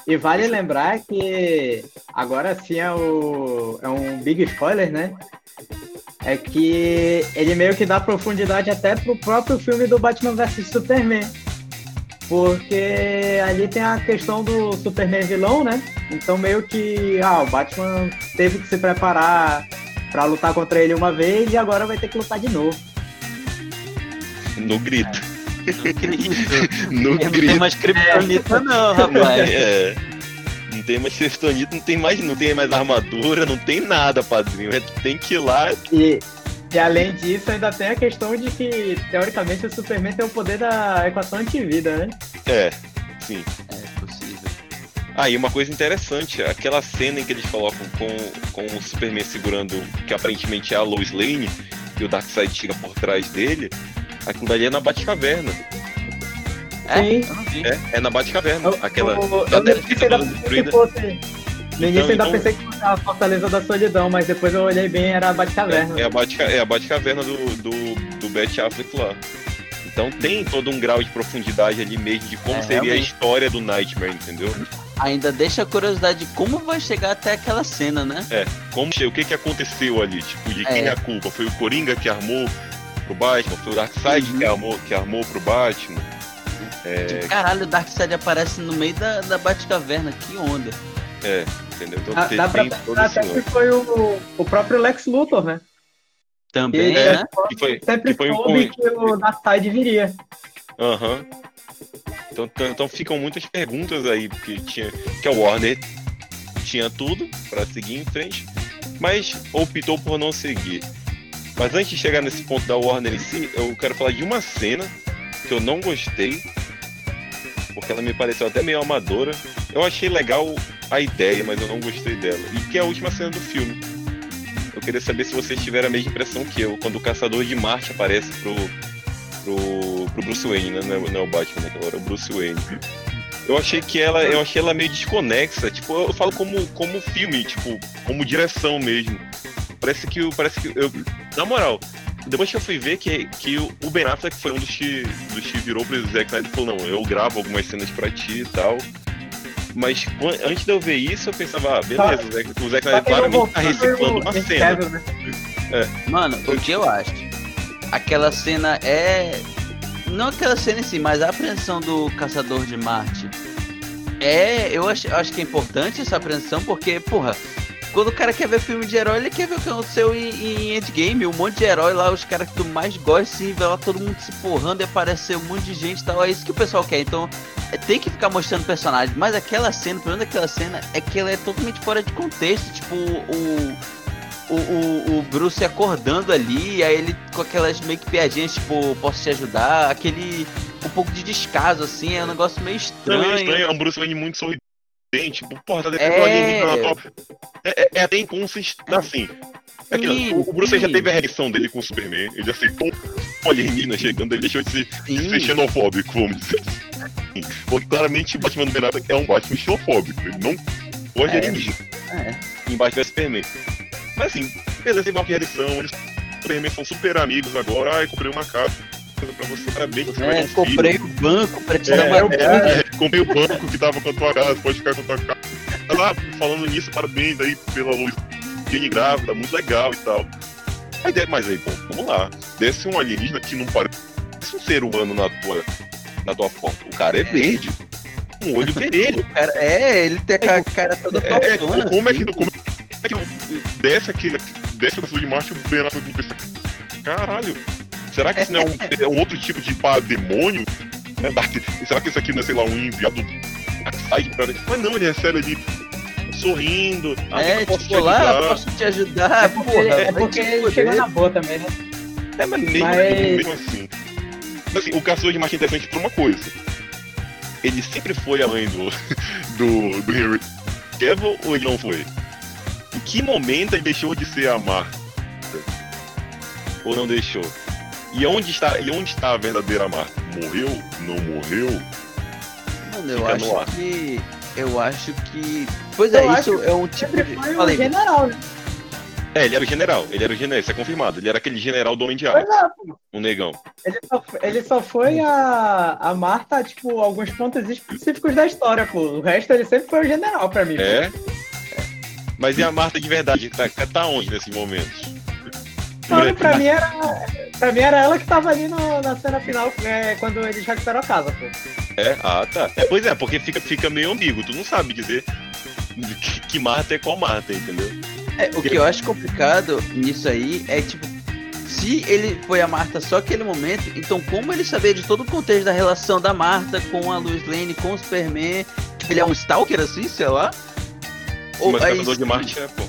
Speaker 2: E vale lembrar que agora sim é, o, é um big spoiler, né? É que ele meio que dá profundidade até pro próprio filme do Batman vs Superman. Porque ali tem a questão do Superman vilão, né? Então meio que ah, o Batman teve que se preparar pra lutar contra ele uma vez e agora vai ter que lutar de novo.
Speaker 3: No grito.
Speaker 4: Não
Speaker 3: No
Speaker 4: não tem
Speaker 3: grito.
Speaker 4: mais criptonita, não, rapaz.
Speaker 3: É. Não tem mais Kryptonita, não tem mais, não tem mais armadura, não tem nada, padrinho. É, tem que ir lá.
Speaker 2: E, e além disso, ainda tem a questão de que, teoricamente, o Superman tem o poder da equação antivida, né?
Speaker 3: É, sim.
Speaker 4: É.
Speaker 3: Ah, e uma coisa interessante, aquela cena em que eles colocam com, com o Superman segurando, que aparentemente é a Lois Lane, e o Darkseid chega por trás dele, aquilo dali é na Batcaverna.
Speaker 4: É? Eu.
Speaker 3: É, é na Batcaverna.
Speaker 2: Eu,
Speaker 3: Aquela.
Speaker 2: eu,
Speaker 3: da
Speaker 2: eu no
Speaker 3: Terra
Speaker 2: início
Speaker 3: que
Speaker 2: ainda
Speaker 3: tá
Speaker 2: pensei que
Speaker 3: destruída.
Speaker 2: fosse. No início ainda
Speaker 3: então-
Speaker 2: pensei que fosse a Fortaleza da Solidão, mas depois eu olhei bem era a Batcaverna.
Speaker 3: É, é a Batca, é a Batcaverna do, do, do Bet Affleck lá. Então tem todo um grau de profundidade ali mesmo de como
Speaker 4: É,
Speaker 3: seria a
Speaker 4: realmente.
Speaker 3: história do Nightmare, entendeu?
Speaker 4: Ainda deixa a curiosidade de como vai chegar até aquela cena, né?
Speaker 3: É, como o que que aconteceu ali, tipo, de quem
Speaker 4: É.
Speaker 3: é a culpa? Foi o Coringa que armou pro Batman? Foi o Darkseid
Speaker 4: Uhum.
Speaker 3: que, armou, que armou pro Batman? É,
Speaker 4: Caralho, o Darkseid aparece no meio da, da Batcaverna, que onda.
Speaker 3: é, entendeu? Então
Speaker 2: Ah,
Speaker 3: tem,
Speaker 2: dá pra pensar até que foi o, o próprio Lex Luthor, né?
Speaker 4: Também,
Speaker 2: É.
Speaker 4: né?
Speaker 3: Que foi,
Speaker 2: Sempre
Speaker 3: que foi um
Speaker 2: soube que o Darkseid viria.
Speaker 3: Aham. Então, então, então ficam muitas perguntas aí, porque tinha. Que a Warner tinha tudo pra seguir em frente, mas optou por não seguir. Mas antes de chegar nesse ponto da Warner em si, eu quero falar de uma cena que eu não gostei, porque ela me pareceu até meio amadora. Eu achei legal a ideia, mas eu não gostei dela. E que é a última cena do filme. Eu queria saber se vocês tiveram a mesma impressão que eu, quando o Caçador de Marte aparece pro, pro, pro Bruce Wayne, né? Não é, não é o Batman, né? Agora é o Bruce Wayne. Eu achei que ela, eu achei ela meio desconexa, tipo, eu falo como, como filme, tipo, como direção mesmo. Parece que, parece que, eu, na moral, depois que eu fui ver que, que o Ben Affleck foi um dos que, dos que virou pro Zack Snyder e falou, não, eu gravo algumas cenas pra ti e tal. Mas antes de eu ver isso, eu pensava, ah, beleza, o Zack, o Zack Snyder claramente tá reciclando uma cena.
Speaker 2: Né?
Speaker 4: Mano, o que eu acho? Aquela cena é. Não aquela cena em si, mas a apreensão do Caçador de Marte. É, eu acho, eu acho que é importante essa apreensão, porque, porra, quando o cara quer ver filme de herói, ele quer ver o que aconteceu em, em Endgame, um monte de herói lá, os caras que tu mais gosta, se lá todo mundo se porrando e aparecer um monte de gente e tal. É isso que o pessoal quer. Então, é, tem que ficar mostrando personagens. Mas aquela cena, o problema daquela cena é que ela é totalmente fora de contexto. Tipo, o. O, o, o Bruce acordando ali, aí ele com aquelas meio que piadinhas, tipo, posso te ajudar, aquele um pouco de descaso, assim, é um negócio meio
Speaker 3: Não,
Speaker 4: estranho.
Speaker 3: é estranho, é um Bruce Wayne muito sorridente, tipo, porra, tá
Speaker 4: É.
Speaker 3: defendendo alienígena na tua- É, é, é até inconsistente, assim. É aquilo,
Speaker 4: Sim,
Speaker 3: o, o Bruce já
Speaker 4: sim.
Speaker 3: teve a reação dele com o Superman, ele aceitou um alienígena chegando, ele deixou de ser, de xenofóbico, vamos dizer assim. Porque claramente o Batman do Ben Affleck é um Batman xenofóbico, ele não gosta de
Speaker 4: É.
Speaker 3: alienígena.
Speaker 4: É.
Speaker 3: Embaixo do Superman. Mas assim, beleza, tem uma reação, eles Superman são super amigos agora, ai, comprei uma casa pra você, parabéns, você vai
Speaker 4: É,
Speaker 3: ter um filho.
Speaker 4: comprei o banco pra te
Speaker 3: É,
Speaker 4: dar uma grana.
Speaker 3: é, comprei o banco que tava com a tua casa, pode ficar com a tua casa. Tá lá, falando nisso, parabéns aí pela luz. Jenny grávida, muito legal e tal. A ideia, mas aí, pô, vamos lá. Desce um alienígena que não parece um ser humano na tua, na tua foto. O cara é verde. Um olho vermelho.
Speaker 4: É, ele tem a cara toda
Speaker 3: É,
Speaker 4: tortona.
Speaker 3: como é que como é que desce aquele. Desce a de Marte e o Ben Affleck não pensa. Caralho, será que isso não é um, é um outro tipo de pá, demônio? É, Dark- será que isso aqui não é, sei lá, um enviado do Darkseid pra Mas não, ele recebe ali sorrindo. Ah,
Speaker 4: É,
Speaker 3: eu
Speaker 4: tipo,
Speaker 3: posso te
Speaker 4: lá, posso te ajudar,
Speaker 2: É porque,
Speaker 4: porra.
Speaker 2: é
Speaker 4: vai
Speaker 2: porque
Speaker 4: te
Speaker 2: ele chegou na boa também, né?
Speaker 3: É, mas mesmo,
Speaker 2: Mas-
Speaker 3: mesmo assim. Assim, o Caçador de Marte é interessante por uma coisa. Ele sempre foi a mãe do, do, do Henry Cavill ou ele não foi? Em que momento ele deixou de ser a Marta? Ou não deixou? E onde está, e onde está a verdadeira Marta? Morreu? Não morreu?
Speaker 4: Mano, eu
Speaker 3: Fica
Speaker 4: acho que. Eu acho que. Pois é,
Speaker 2: Eu
Speaker 4: isso é um tipo
Speaker 2: Sempre
Speaker 4: de.
Speaker 2: foi
Speaker 4: Falei,
Speaker 2: o general, né?
Speaker 3: É, ele era o general, ele era o general, isso é confirmado. Ele era aquele general do Homem de Aço,
Speaker 2: é, pô.
Speaker 3: um negão.
Speaker 2: Ele só, ele só foi a, a Marta, tipo, alguns pontos específicos da história, pô. O resto ele sempre foi o general pra mim.
Speaker 3: É? Mas e a Marta de verdade? Tá, tá onde nesses momentos?
Speaker 2: Mano, pra mim era. Pra mim era ela que tava ali no- na cena final, é, quando eles recuperaram a casa, pô.
Speaker 3: É? Ah, tá. É, pois é, porque fica, fica meio ambíguo. Tu não sabe dizer que, que Marta é qual Marta, entendeu?
Speaker 4: É, o que eu acho complicado nisso aí é tipo. Se ele foi a Marta só aquele momento, então como ele saber de todo o contexto da relação da Marta com a Lois Lane, com o Superman? Ele é um stalker assim, sei lá?
Speaker 3: Mas o
Speaker 4: aí,
Speaker 3: Caçador de Marte é, pô.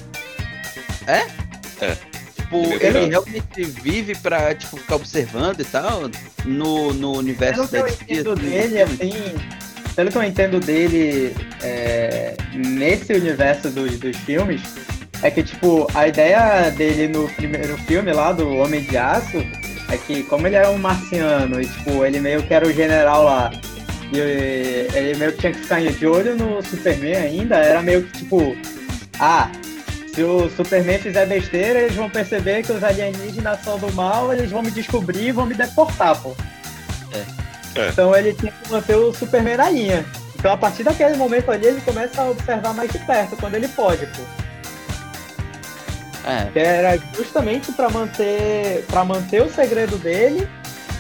Speaker 4: tipo,
Speaker 3: ele é
Speaker 4: ele
Speaker 3: verdade.
Speaker 4: realmente vive pra tipo, ficar observando e tal no, no universo
Speaker 2: Pelo que eu
Speaker 4: da
Speaker 2: entendo
Speaker 4: assim,
Speaker 2: dele, assim. Pelo que eu entendo dele é, nesse universo dos, dos filmes, é que, tipo, a ideia dele no primeiro filme lá, do Homem de Aço, é que como ele era um marciano e, tipo, ele meio que era o general lá, e meio que tinha que ficar de olho no Superman ainda, era meio que, tipo, ah, se o Superman fizer besteira, eles vão perceber que os alienígenas são do mal, eles vão me descobrir e vão me deportar, pô. Então ele tinha que manter o Superman na linha. Então a partir daquele momento ali ele começa a observar mais de perto quando ele pode, pô.
Speaker 4: É,
Speaker 2: Que era justamente pra manter para manter o segredo dele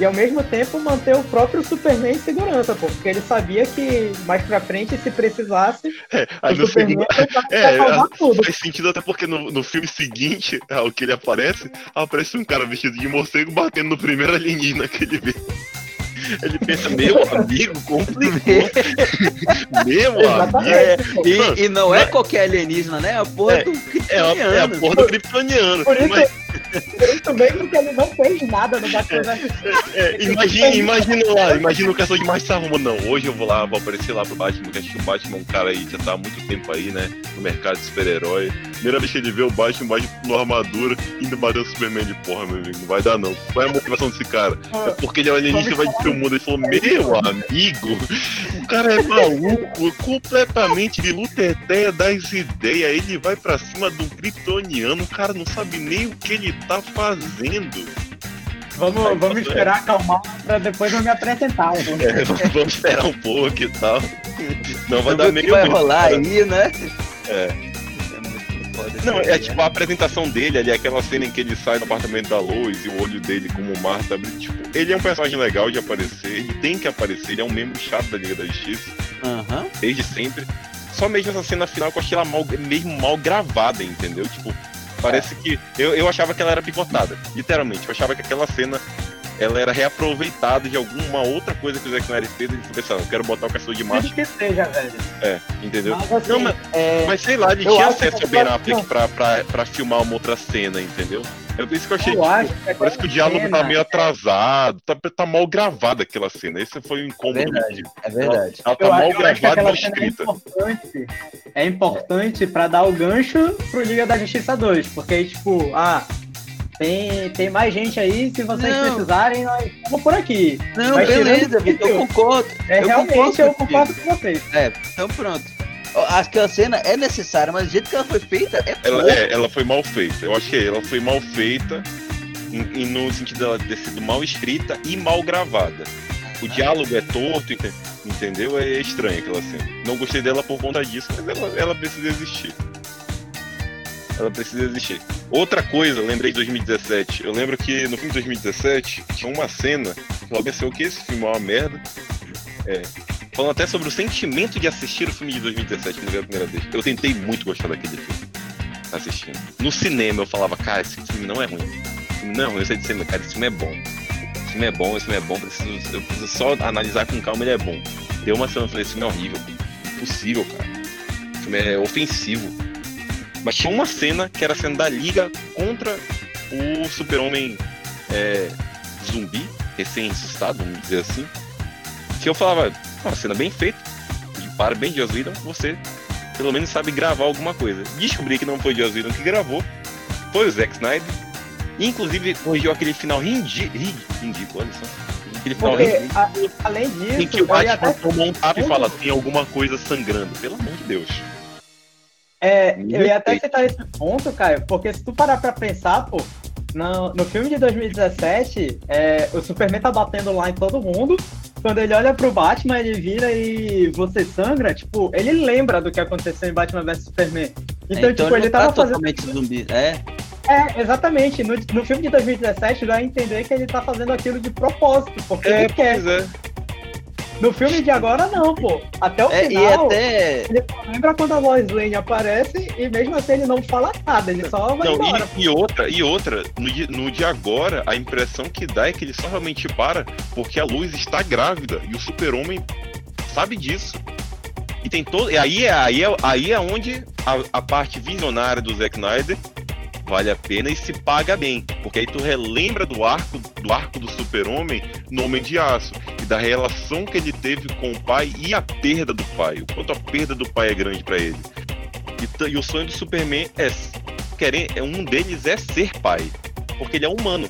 Speaker 2: e ao mesmo tempo manter o próprio Superman em segurança, pô, porque ele sabia que mais pra frente se precisasse,
Speaker 3: É,
Speaker 2: o
Speaker 3: aí no
Speaker 2: Superman
Speaker 3: segundo. É,
Speaker 2: salvar tudo.
Speaker 3: faz sentido até porque no, no filme seguinte, ao que ele aparece, aparece um cara vestido de morcego batendo no primeiro alienígena que ele vê. Ele pensa, meu amigo, complicou. meu amigo.
Speaker 2: Exatamente.
Speaker 4: E, e não é qualquer alienígena, né? É a porra
Speaker 3: É,
Speaker 4: do
Speaker 3: É a, é a
Speaker 4: kryptoniano.
Speaker 3: porra do kryptoniano.
Speaker 2: Por isso,
Speaker 3: Mas,
Speaker 2: Muito bem, porque ele não fez nada no Batman vs
Speaker 3: É, imagina, imagina lá, imagina o caçador de mais arruma. Não, hoje eu vou lá, vou aparecer lá pro Batman, que acho que o Batman é um cara aí, já tá há muito tempo aí, né? No mercado de super-herói. Primeira vez que ele vê o Batman, o Batman com armadura, indo bater o Superman de porra, meu amigo. Não vai dar não. Qual é a motivação desse cara? É porque ele é o alienígena e vai destruir mundo. Ele falou, meu amigo, o cara é maluco, completamente de luteteia das ideias. Ele vai pra cima um kryptoniano, o cara não sabe nem o que ele tá fazendo.
Speaker 2: Vamos, vamos esperar acalmar pra depois eu me apresentar. Então.
Speaker 3: É, vamos esperar um pouco e tal. Não vai dar meio
Speaker 4: que vai rolar
Speaker 3: cara.
Speaker 4: aí, né?
Speaker 3: É.
Speaker 4: É
Speaker 3: Não, é
Speaker 4: né?
Speaker 3: tipo a apresentação dele ali, aquela cena em que ele sai do apartamento da Lois e o olho dele como o mar tá abrindo. Tipo, ele é um personagem legal de aparecer, ele tem que aparecer, ele é um membro chato da Liga da Justiça,
Speaker 4: Aham.
Speaker 3: desde sempre. Só mesmo essa cena final que eu achei ela mal, mesmo mal gravada, entendeu? Tipo, parece que. Eu, eu achava que ela era picotada, literalmente. Eu achava que aquela cena ela era reaproveitada de alguma outra coisa que o Zack Snyder fez. Ele falou assim, "Ah, eu quero botar o caçador de.
Speaker 2: Tudo que seja, velho.
Speaker 3: É, entendeu?
Speaker 2: Mas, assim,
Speaker 3: Não, mas-
Speaker 2: é,
Speaker 3: Mas sei lá, ele
Speaker 2: Eu
Speaker 3: tinha acesso ao Ben
Speaker 2: não.
Speaker 3: Affleck pra, pra, pra filmar uma outra cena, entendeu? É por isso que eu achei.
Speaker 2: eu
Speaker 3: tipo,
Speaker 2: acho que aquela
Speaker 3: Parece que o diálogo
Speaker 2: cena-
Speaker 3: tá meio atrasado, tá, tá mal gravado aquela cena. Esse foi o incômodo.
Speaker 4: Verdade.
Speaker 3: mesmo.
Speaker 4: É verdade.
Speaker 3: Ela tá
Speaker 2: Eu
Speaker 3: mal gravada e mal
Speaker 2: cena é
Speaker 3: escrita.
Speaker 2: importante. É importante pra dar o gancho pro Liga da Justiça 2. Porque aí, tipo, ah, tem, tem mais gente aí, se vocês
Speaker 4: Não.
Speaker 2: precisarem, nós estamos por aqui.
Speaker 4: Não,
Speaker 2: Mas
Speaker 4: beleza, Vitor, eu concordo.
Speaker 2: É,
Speaker 4: Eu
Speaker 2: realmente,
Speaker 4: concordo
Speaker 2: eu concordo com vocês.
Speaker 4: É, então pronto. Acho que a cena é necessária, mas do jeito que ela foi feita é
Speaker 3: Ela,
Speaker 4: pouco.
Speaker 3: é, ela foi mal feita. Eu acho que ela foi mal feita em- em- no sentido dela ter sido mal escrita e mal gravada. O diálogo é torto, ente- entendeu? É estranho aquela cena. Não gostei dela por conta disso, mas ela, ela precisa existir. Ela precisa existir. Outra coisa, lembrei de 2017. Eu lembro que no filme de 2017 tinha uma cena que o que esse filme é uma merda. É, falando até sobre o sentimento de assistir o filme de 2017 quando eu vi a primeira vez. Eu tentei muito gostar daquele filme assistindo. No cinema eu falava, cara, esse filme não é ruim. Não é eu sei de cinema, cara, esse filme é bom. Esse filme é bom, esse filme é bom, preciso, eu preciso só analisar com calma, ele é bom. Deu uma semana, eu falei, esse filme é horrível. Impossível, cara. Esse filme é ofensivo. Mas tinha uma cena que era a cena da liga contra o super-homem é, zumbi, recém-assustado, vamos dizer assim. Que eu falava, uma cena bem feita, de parabéns, Joss Whedon, você pelo menos sabe gravar alguma coisa. Descobri que não foi Joss Whedon que gravou, foi o Zack Snyder. Inclusive, corrigiu aquele final rindi- ri- ridículo, olha só. Aquele final
Speaker 2: Porque,
Speaker 3: ridículo,
Speaker 2: a- além
Speaker 3: em que
Speaker 2: disso,
Speaker 3: o Batman
Speaker 2: até
Speaker 3: toma um tapa e fala, tem alguma coisa sangrando. Pelo amor de Deus.
Speaker 2: É, eu ia até citar esse ponto, Caio, porque se tu parar pra pensar, pô, no, no filme de 2017, é, o Superman tá batendo lá em todo mundo. Quando ele olha pro Batman, ele vira e você sangra, tipo, ele lembra do que aconteceu em Batman vs Superman. Então,
Speaker 4: então
Speaker 2: tipo, ele
Speaker 4: tá
Speaker 2: tava fazendo.
Speaker 4: totalmente zumbi. É,
Speaker 2: É, exatamente. No, no filme de 2017, dá a entender que ele tá fazendo aquilo de propósito, porque ele quer.
Speaker 3: é.
Speaker 2: No filme de agora, não, pô. Até o
Speaker 4: é e
Speaker 2: final.
Speaker 4: até.
Speaker 2: Ele só lembra quando a Lois Lane aparece e mesmo assim ele não fala nada, ele só vai
Speaker 3: Não,
Speaker 2: embora.
Speaker 3: e, e outra, e outra, no, de- no de agora, a impressão que dá é que ele só realmente para porque a Luz está grávida e o super-homem sabe disso. E tem todo. E aí é, aí é, aí é onde a, a parte visionária do Zack Snyder vale a pena e se paga bem. Porque aí tu relembra do arco do arco do super-homem no Homem de Aço. E da relação que ele teve com o pai e a perda do pai. O quanto a perda do pai é grande pra ele. E, e o sonho do Superman é querer, é um deles é ser pai, porque ele é humano.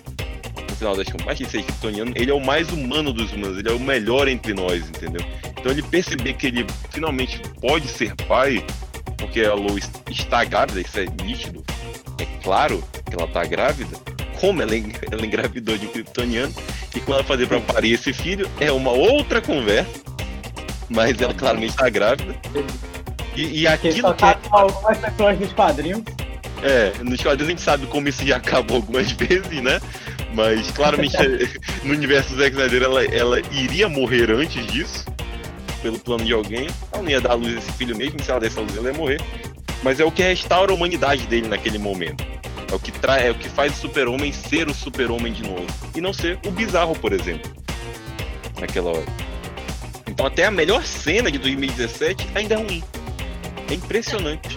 Speaker 3: No final das contas, ele seja kryptoniano, ele é o mais humano dos humanos, ele é o melhor entre nós, entendeu? Então ele perceber que ele finalmente pode ser pai, porque a Lois está grávida, isso é nítido, claro que ela está grávida, como ela, ela engravidou de um kryptoniano, e quando ela fazer para parir esse filho, é uma outra conversa, mas ela claramente está grávida. E, e aquilo que
Speaker 2: tá algumas pessoas dos quadrinhos.
Speaker 3: é, nos quadrinhos a gente sabe como isso já acabou algumas vezes, né? Mas claramente no universo do Zack Snyder ela, ela iria morrer antes disso, pelo plano de alguém. Ela não ia dar à luz a esse filho mesmo, se ela desse a luz ela ia morrer. Mas é o que restaura a humanidade dele naquele momento. É o que, tra é o que faz o super-homem ser o super-homem de novo. E não ser o bizarro, por exemplo. Naquela hora. Então até a melhor cena de 2017 ainda é ruim. É impressionante.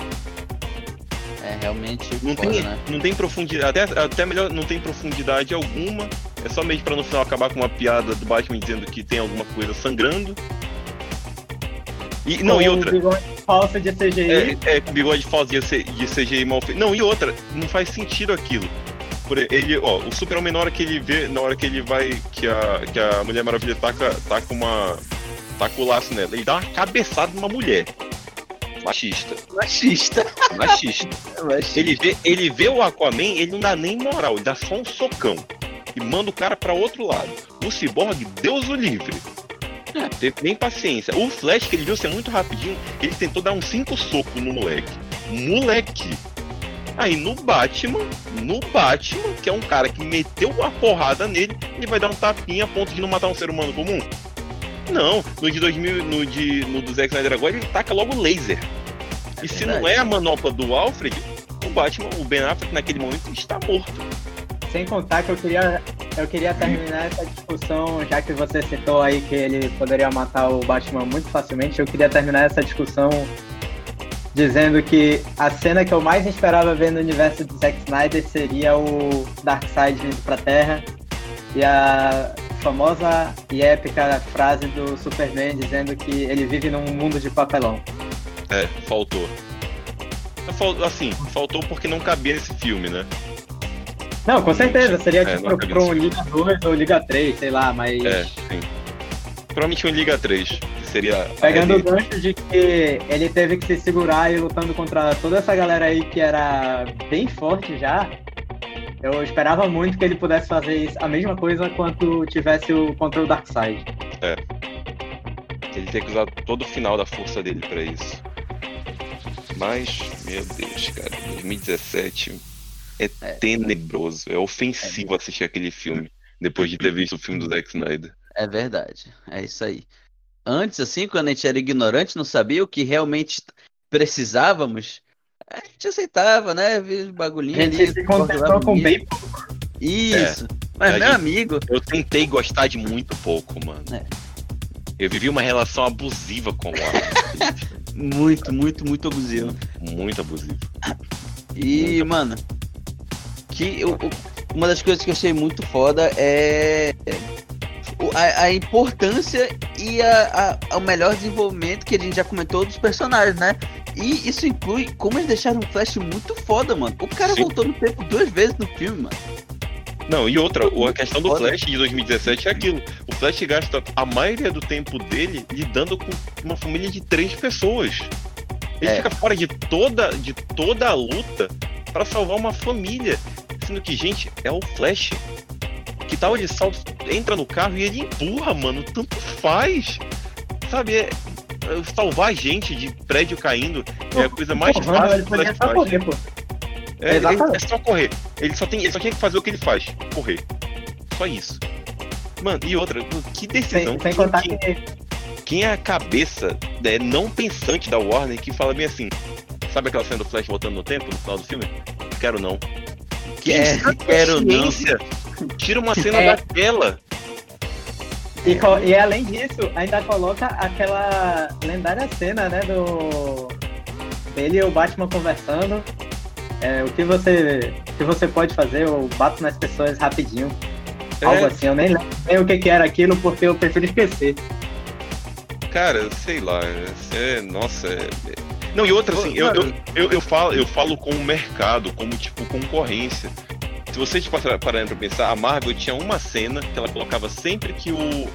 Speaker 4: É, realmente
Speaker 3: Não
Speaker 4: foda,
Speaker 3: tem,
Speaker 4: né?
Speaker 3: não tem profundidade, até, até melhor, não tem profundidade alguma. É só mesmo pra no final acabar com uma piada do Batman dizendo que tem alguma coisa sangrando. E, não, e outra.
Speaker 2: Falso de CGI.
Speaker 3: É, é bigode falso de, CGI mal feito. Não, e outra, não faz sentido aquilo. Por ele, ó, o Super-Homem na hora que ele vê, na hora que ele vai, que a, que a Mulher Maravilha taca, taca uma. taca o laço nela, ele dá uma cabeçada numa mulher. Machista.
Speaker 4: Machista.
Speaker 3: Machista.
Speaker 4: Machista.
Speaker 3: Ele vê, ele vê o Aquaman, ele não dá nem moral, ele dá só um socão. E manda o cara pra outro lado. O Cyborg, Deus o livre.
Speaker 4: É.
Speaker 3: Teve nem paciência. O Flash, que ele viu ser muito rapidinho, ele tentou dar uns cinco socos no moleque. Moleque! Aí no Batman, no Batman, que é um cara que meteu a porrada nele, ele vai dar um tapinha a ponto de não matar um ser humano comum? Não, no de 2000, no, de, no do Zack Snyder agora, ele taca logo laser. E se não é a manopla do Alfred, o Batman, o Ben Affleck naquele momento está morto.
Speaker 2: Sem contar que eu queria, eu queria terminar essa discussão, já que você citou aí que ele poderia matar o Batman muito facilmente, eu queria terminar essa discussão dizendo que a cena que eu mais esperava ver no universo de Zack Snyder seria o Darkseid vindo pra Terra e a famosa e épica frase do Superman dizendo que ele vive num mundo de papelão.
Speaker 3: É, faltou. Fal- Assim, faltou porque não cabia nesse filme, né?
Speaker 2: Não, com certeza, seria
Speaker 3: É,
Speaker 2: tipo
Speaker 3: cabia
Speaker 2: um Liga 2 ou Liga 3, sei lá, mas...
Speaker 3: É, sim. Provavelmente um Liga 3, que seria.
Speaker 2: Pegando o gancho de que ele teve que se segurar e lutando contra toda essa galera aí que era bem forte já, eu esperava muito que ele pudesse fazer isso, a mesma coisa quanto tivesse o contra o Darkseid.
Speaker 3: Ele tem que usar todo o final da força dele pra isso. Mas, meu Deus, cara, 2017 é,
Speaker 4: É.
Speaker 3: tenebroso. É ofensivo assistir aquele filme depois de ter visto o filme do Zack Snyder.
Speaker 4: É verdade. É isso aí. Antes, assim, quando a gente era ignorante, não sabia o que realmente precisávamos, a gente aceitava, né? Os
Speaker 2: A
Speaker 4: bagulhinhos
Speaker 2: gente
Speaker 4: ali.
Speaker 2: se contentou com bem
Speaker 4: Isso. Mas,
Speaker 3: A
Speaker 4: meu
Speaker 3: gente-
Speaker 4: amigo,
Speaker 3: Eu tentei gostar de muito pouco, mano.
Speaker 4: É.
Speaker 3: Eu vivi uma relação abusiva com o
Speaker 4: muito, muito, muito abusivo.
Speaker 3: muito abusivo.
Speaker 4: E, mano, que eu- uma das coisas que eu achei muito foda é a, a importância e a, a- o melhor desenvolvimento que a gente já comentou dos personagens, né? E isso inclui como eles deixaram o Flash muito foda, mano. O cara
Speaker 3: Sim.
Speaker 4: voltou no tempo duas vezes no filme, mano.
Speaker 3: Não, e outra, a questão do. Flash de 2017 é aquilo. O Flash gasta a maioria do tempo dele lidando com uma família de três pessoas. Ele
Speaker 4: É.
Speaker 3: fica fora de toda, de toda a luta pra salvar uma família. Sendo que, gente, é o Flash. Que tal ele salta, entra no carro e ele empurra, mano. Tanto faz. Sabe, é, é salvar gente de prédio caindo é a coisa mais
Speaker 2: Porra,
Speaker 3: fácil
Speaker 2: ele podia
Speaker 3: Flash
Speaker 2: só correr, pô.
Speaker 3: É, ele-
Speaker 2: Exatamente.
Speaker 3: é só correr. Ele só, tem, ele só tinha que fazer o que ele faz: correr. Só isso. Mano, e outra, que decisão.
Speaker 2: Sem, sem
Speaker 3: quem,
Speaker 2: contar
Speaker 3: quem-
Speaker 2: que
Speaker 3: quem é a cabeça né, não pensante da Warner que fala bem assim: sabe aquela cena do Flash voltando no tempo no final do filme? Quero não.
Speaker 4: Quer-
Speaker 3: Quem
Speaker 4: quero não.
Speaker 3: Tira uma cena
Speaker 2: É.
Speaker 3: daquela.
Speaker 2: E, co- e além disso, ainda coloca aquela lendária cena, né, do dele e o Batman conversando. É, o que você, o que você pode fazer? Eu bato nas pessoas rapidinho. Algo
Speaker 3: É,
Speaker 2: assim, eu nem lembro nem o que, que era aquilo porque eu prefiro esquecer.
Speaker 3: cara, sei lá. É, nossa, é- é- Não, e outra, assim, eu, eu, eu, eu falo, eu falo com o mercado, como tipo concorrência. Se vocês passarem pararem pra pensar, a Marvel tinha uma cena que ela colocava sempre que o,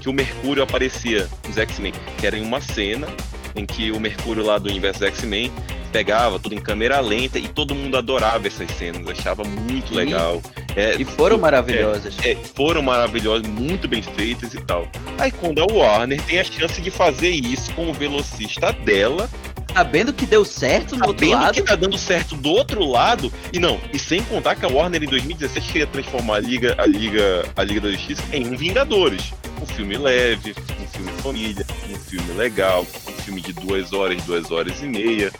Speaker 3: que o Mercúrio aparecia nos X-Men, que era em uma cena em que o Mercúrio lá do universo X-Men pegava tudo em câmera lenta e todo mundo adorava essas cenas, achava muito legal. É,
Speaker 4: E foram maravilhosas.
Speaker 3: é, foram maravilhosas, muito bem feitas e tal. Aí quando a Warner tem a chance de fazer isso com o velocista dela,
Speaker 4: Sabendo que deu certo no outro
Speaker 3: sabendo
Speaker 4: lado.
Speaker 3: que tá dando certo do outro lado, e não, e sem contar que a Warner em 2017 queria transformar a Liga, a Liga, a Liga da Justiça em um Vingadores. Um filme leve, um filme família, um filme legal, um filme de duas horas, duas horas e meia.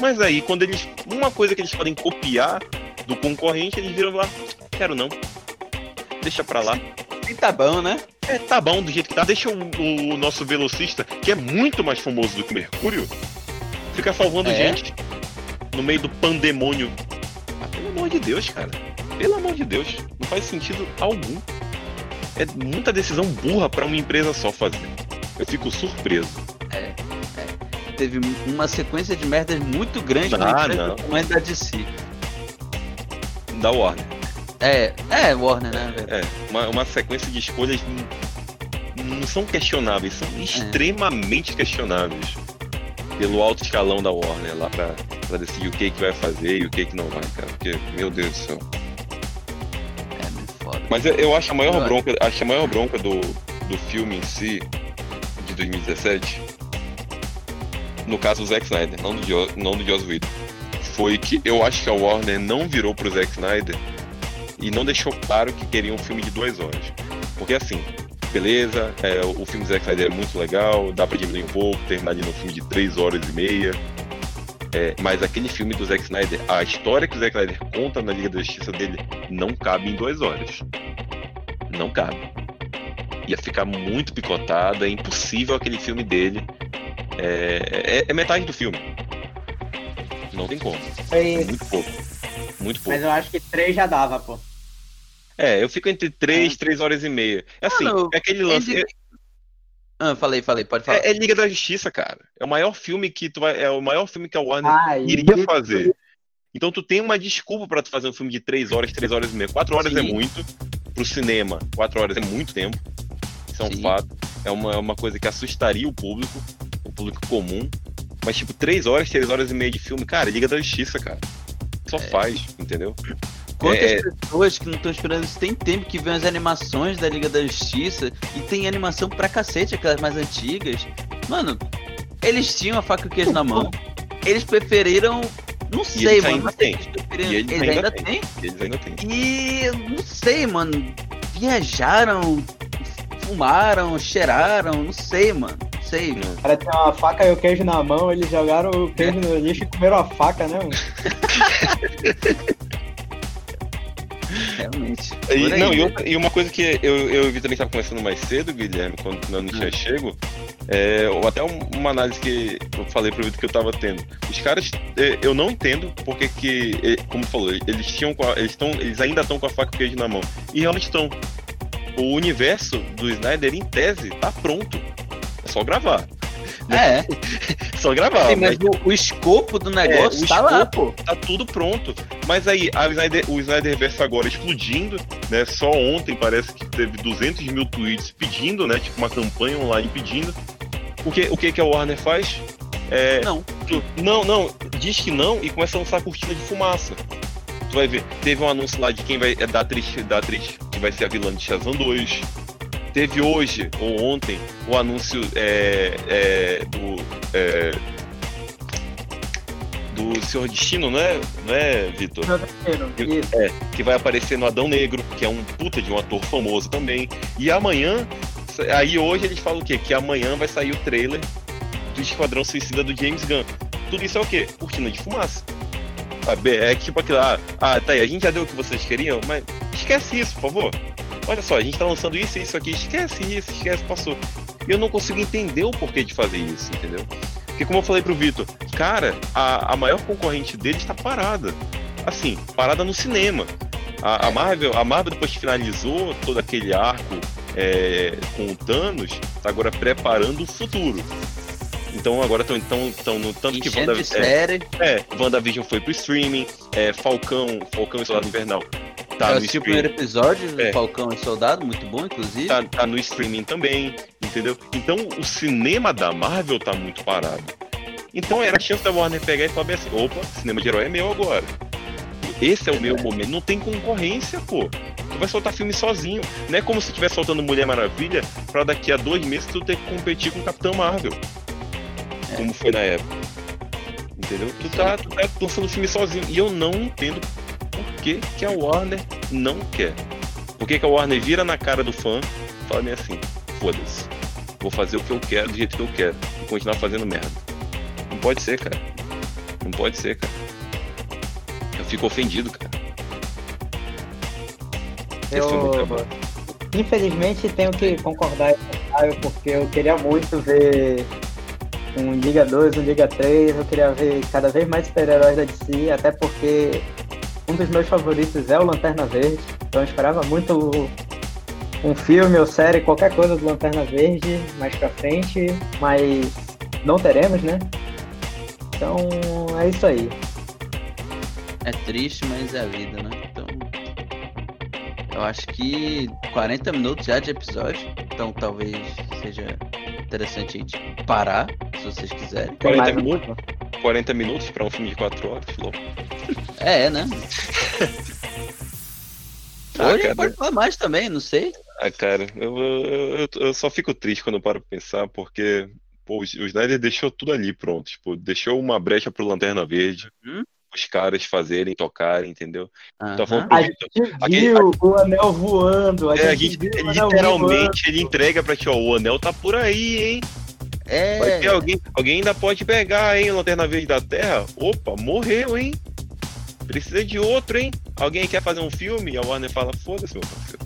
Speaker 3: Mas aí, quando eles. Uma coisa que eles podem copiar do concorrente, eles viram lá, quero não. Deixa pra lá.
Speaker 4: E tá bom, né?
Speaker 3: É, tá bom do jeito que tá. Deixa o, o nosso velocista, que é muito mais famoso do que o Mercúrio, ficar salvando
Speaker 4: É.
Speaker 3: gente. no meio do pandemônio. Ah, pelo amor de Deus, cara. Pelo amor de Deus. Não faz sentido algum. É muita decisão burra pra uma empresa só fazer. Eu fico surpreso.
Speaker 4: Teve uma sequência de merdas muito grande
Speaker 3: Ah, não.
Speaker 4: do tamanho da DC.
Speaker 3: Da Warner.
Speaker 4: É, é, Warner, né, velho?
Speaker 3: É, uma, uma sequência de escolhas não são questionáveis, são extremamente questionáveis pelo alto escalão da Warner lá pra, pra decidir o que que vai fazer e o que que não vai, cara. Porque, meu Deus do céu.
Speaker 4: É, muito foda.
Speaker 3: Mas eu, eu acho a maior bronca, acho a maior bronca do, do filme em si, de 2017, no caso do Zack Snyder, não do, Jo- não do Joss Whedon, foi que eu acho que a Warner não virou pro Zack Snyder e não deixou claro que queria um filme de duas horas. Porque assim, beleza, é, o filme do Zack Snyder é muito legal, dá pra diminuir um pouco, terminar de um filme de três horas e meia. É, mas aquele filme do Zack Snyder, a história que o Zack Snyder conta na Liga da Justiça dele não cabe em duas horas. Não cabe. Ia ficar muito picotada, é impossível aquele filme dele. É, é- é metade do filme. Não tem como. É muito pouco. Muito pouco.
Speaker 2: Mas eu acho que três já dava, pô.
Speaker 3: É, eu fico entre três, três horas e meia. É assim,
Speaker 4: Mano,
Speaker 3: é aquele lance.
Speaker 4: Ele- Ah, falei, falei, pode falar.
Speaker 3: É, é Liga da Justiça, cara. É o maior filme que tu vai. É o maior filme que a Warner
Speaker 2: Ah,
Speaker 3: iria fazer. Então tu tem uma desculpa pra tu fazer um filme de 3 horas, 3 horas e meia. 4 horas é
Speaker 4: Sim.
Speaker 3: muito. Pro cinema, 4 horas é muito tempo. Isso é um
Speaker 4: Sim.
Speaker 3: fato. É uma, é uma coisa que assustaria o público, o público comum. Mas, tipo, 3 horas, 3 horas e meia de filme, cara, Liga da Justiça, cara. Só faz, entendeu?
Speaker 4: Quantas
Speaker 3: é-
Speaker 4: pessoas que não estão esperando isso tem tempo que vê as animações da Liga da Justiça e tem animação pra cacete, aquelas mais antigas. Mano, eles tinham a faca e o queijo na mão. Eles preferiram. Não sei,
Speaker 3: eles
Speaker 4: mano.
Speaker 3: ainda têm.
Speaker 4: Eles,
Speaker 3: E eles
Speaker 4: eles
Speaker 3: ainda
Speaker 4: ainda
Speaker 3: têm. Eles ainda têm.
Speaker 4: E não sei, mano. Viajaram, fumaram, cheiraram, não sei, mano. Não sei.
Speaker 3: Não.
Speaker 2: O cara tinha uma faca e o queijo na mão, eles jogaram o queijo no lixo e comeram a faca, né? mano?
Speaker 4: Realmente.
Speaker 3: E,
Speaker 4: aí,
Speaker 3: não, e,
Speaker 4: né?
Speaker 3: outra- e uma coisa que eu, eu e o Vitor estava conversando mais cedo, Guilherme, quando eu não tinha
Speaker 4: Hum.
Speaker 3: chego, é, ou até um- uma análise que eu falei pro Vitor que eu tava tendo. Os caras, é, eu não entendo porque que, é, como falou, eles tinham eles estão, eles ainda estão com a faca e o queijo na mão. E realmente estão. O universo do Snyder, em tese, tá pronto. É só gravar.
Speaker 4: É,
Speaker 3: É só gravar.
Speaker 4: mas
Speaker 3: mas
Speaker 4: o, o escopo do negócio
Speaker 3: É,
Speaker 4: tá lá,
Speaker 3: escopo
Speaker 4: pô.
Speaker 3: tá tudo pronto. Mas aí, a Snyder, o Snyderverse agora explodindo, né? Só ontem parece que teve 200 mil tweets pedindo, né? Tipo uma campanha online pedindo. O que, o que, que a Warner faz? É,
Speaker 4: Não.
Speaker 3: tu- não, não, diz que não e começa a lançar cortina de fumaça. Tu vai ver, teve um anúncio lá de quem vai. É da atriz, da atriz que vai ser a vilã de Shazam 2. Teve hoje, ou ontem, o anúncio é, é, do. é, do Senhor Destino, não é, não é Vitor? É, que vai aparecer no Adão Negro, que é um puta de um ator famoso também. E amanhã, aí hoje eles falam o quê? Que amanhã vai sair o trailer do Esquadrão Suicida do James Gunn. Tudo isso é o quê? Cortina de fumaça. Sabe? É tipo aquilo, ah, ah, tá aí, a gente já deu o que vocês queriam, mas esquece isso, por favor. Olha só, a gente tá lançando isso e isso aqui, esquece isso, esquece, passou. E eu não consigo entender o porquê de fazer isso, entendeu? Porque como eu falei pro Vitor, cara, a, a maior concorrente dele está parada. Assim, parada no cinema. A, a Marvel, a Marvel depois que finalizou todo aquele arco é, com o Thanos, tá agora preparando o futuro. Então agora estão então, tão no tanto que Wanda, é, é, WandaVision foi pro streaming, é, Falcão, Falcão e Soldado Invernal tá
Speaker 4: eu
Speaker 3: no
Speaker 4: assisti o primeiro episódio do
Speaker 3: É.
Speaker 4: Falcão e Soldado, muito bom, inclusive.
Speaker 3: tá, tá no streaming também, entendeu? Então o cinema da Marvel tá muito parado. Então era a chance da Warner pegar e falar assim, opa, cinema de herói é meu agora. Esse é o meu momento. Não tem concorrência, pô. Tu vai soltar filme sozinho. Não é como se estivesse soltando Mulher Maravilha pra daqui a dois meses tu ter que competir com Capitão Marvel. Como foi na época. Entendeu? Tu tá, tu tá lançando filme sozinho. E eu não entendo que, que a Warner não quer. Por que, que a Warner vira na cara do fã e fala assim, foda-se. Vou fazer o que eu quero do jeito que eu quero. E continuar fazendo merda. Não pode ser, cara. Não pode ser, cara. Eu fico ofendido, cara. É
Speaker 2: Eu,
Speaker 3: bom.
Speaker 2: infelizmente, tenho que concordar com o Caio, porque eu queria muito ver um Liga 2, um Liga 3. Eu queria ver cada vez mais super-heróis da DC, até porque um dos meus favoritos é o Lanterna Verde. Então eu esperava muito um filme ou série, qualquer coisa do Lanterna Verde mais pra frente, mas não teremos, né? Então é isso aí.
Speaker 4: É triste, mas é a vida, né? Eu acho que 40 minutos já de episódio. Então talvez seja interessante a gente parar, se vocês quiserem.
Speaker 2: Tem
Speaker 3: 40
Speaker 2: mais um-
Speaker 3: minutos? 40 minutos pra um filme de 4 horas, Flo.
Speaker 4: É, né?
Speaker 3: Ah, cara.
Speaker 4: pode falar mais também, não sei.
Speaker 3: Ah, cara, eu, eu, eu, eu só fico triste quando eu paro pra pensar, porque pô, o Snyder deixou tudo ali pronto. Tipo, deixou uma brecha pro Lanterna Verde,
Speaker 4: Uhum.
Speaker 3: Os caras fazerem, tocarem, entendeu? Tá falando
Speaker 2: A gente
Speaker 3: Aquele-
Speaker 2: viu o anel voando. A
Speaker 3: É, a
Speaker 2: gente,
Speaker 3: gente,
Speaker 2: viu o anel voando.
Speaker 3: literalmente, ele entrega pra ti, ó, o anel tá por aí, hein? Vai
Speaker 4: É.
Speaker 3: ter alguém, alguém ainda pode pegar, hein, o Lanterna Verde da Terra. Opa, morreu, hein? Precisa de outro, hein? Alguém quer fazer um filme? E a Warner fala, foda-se, meu parceiro.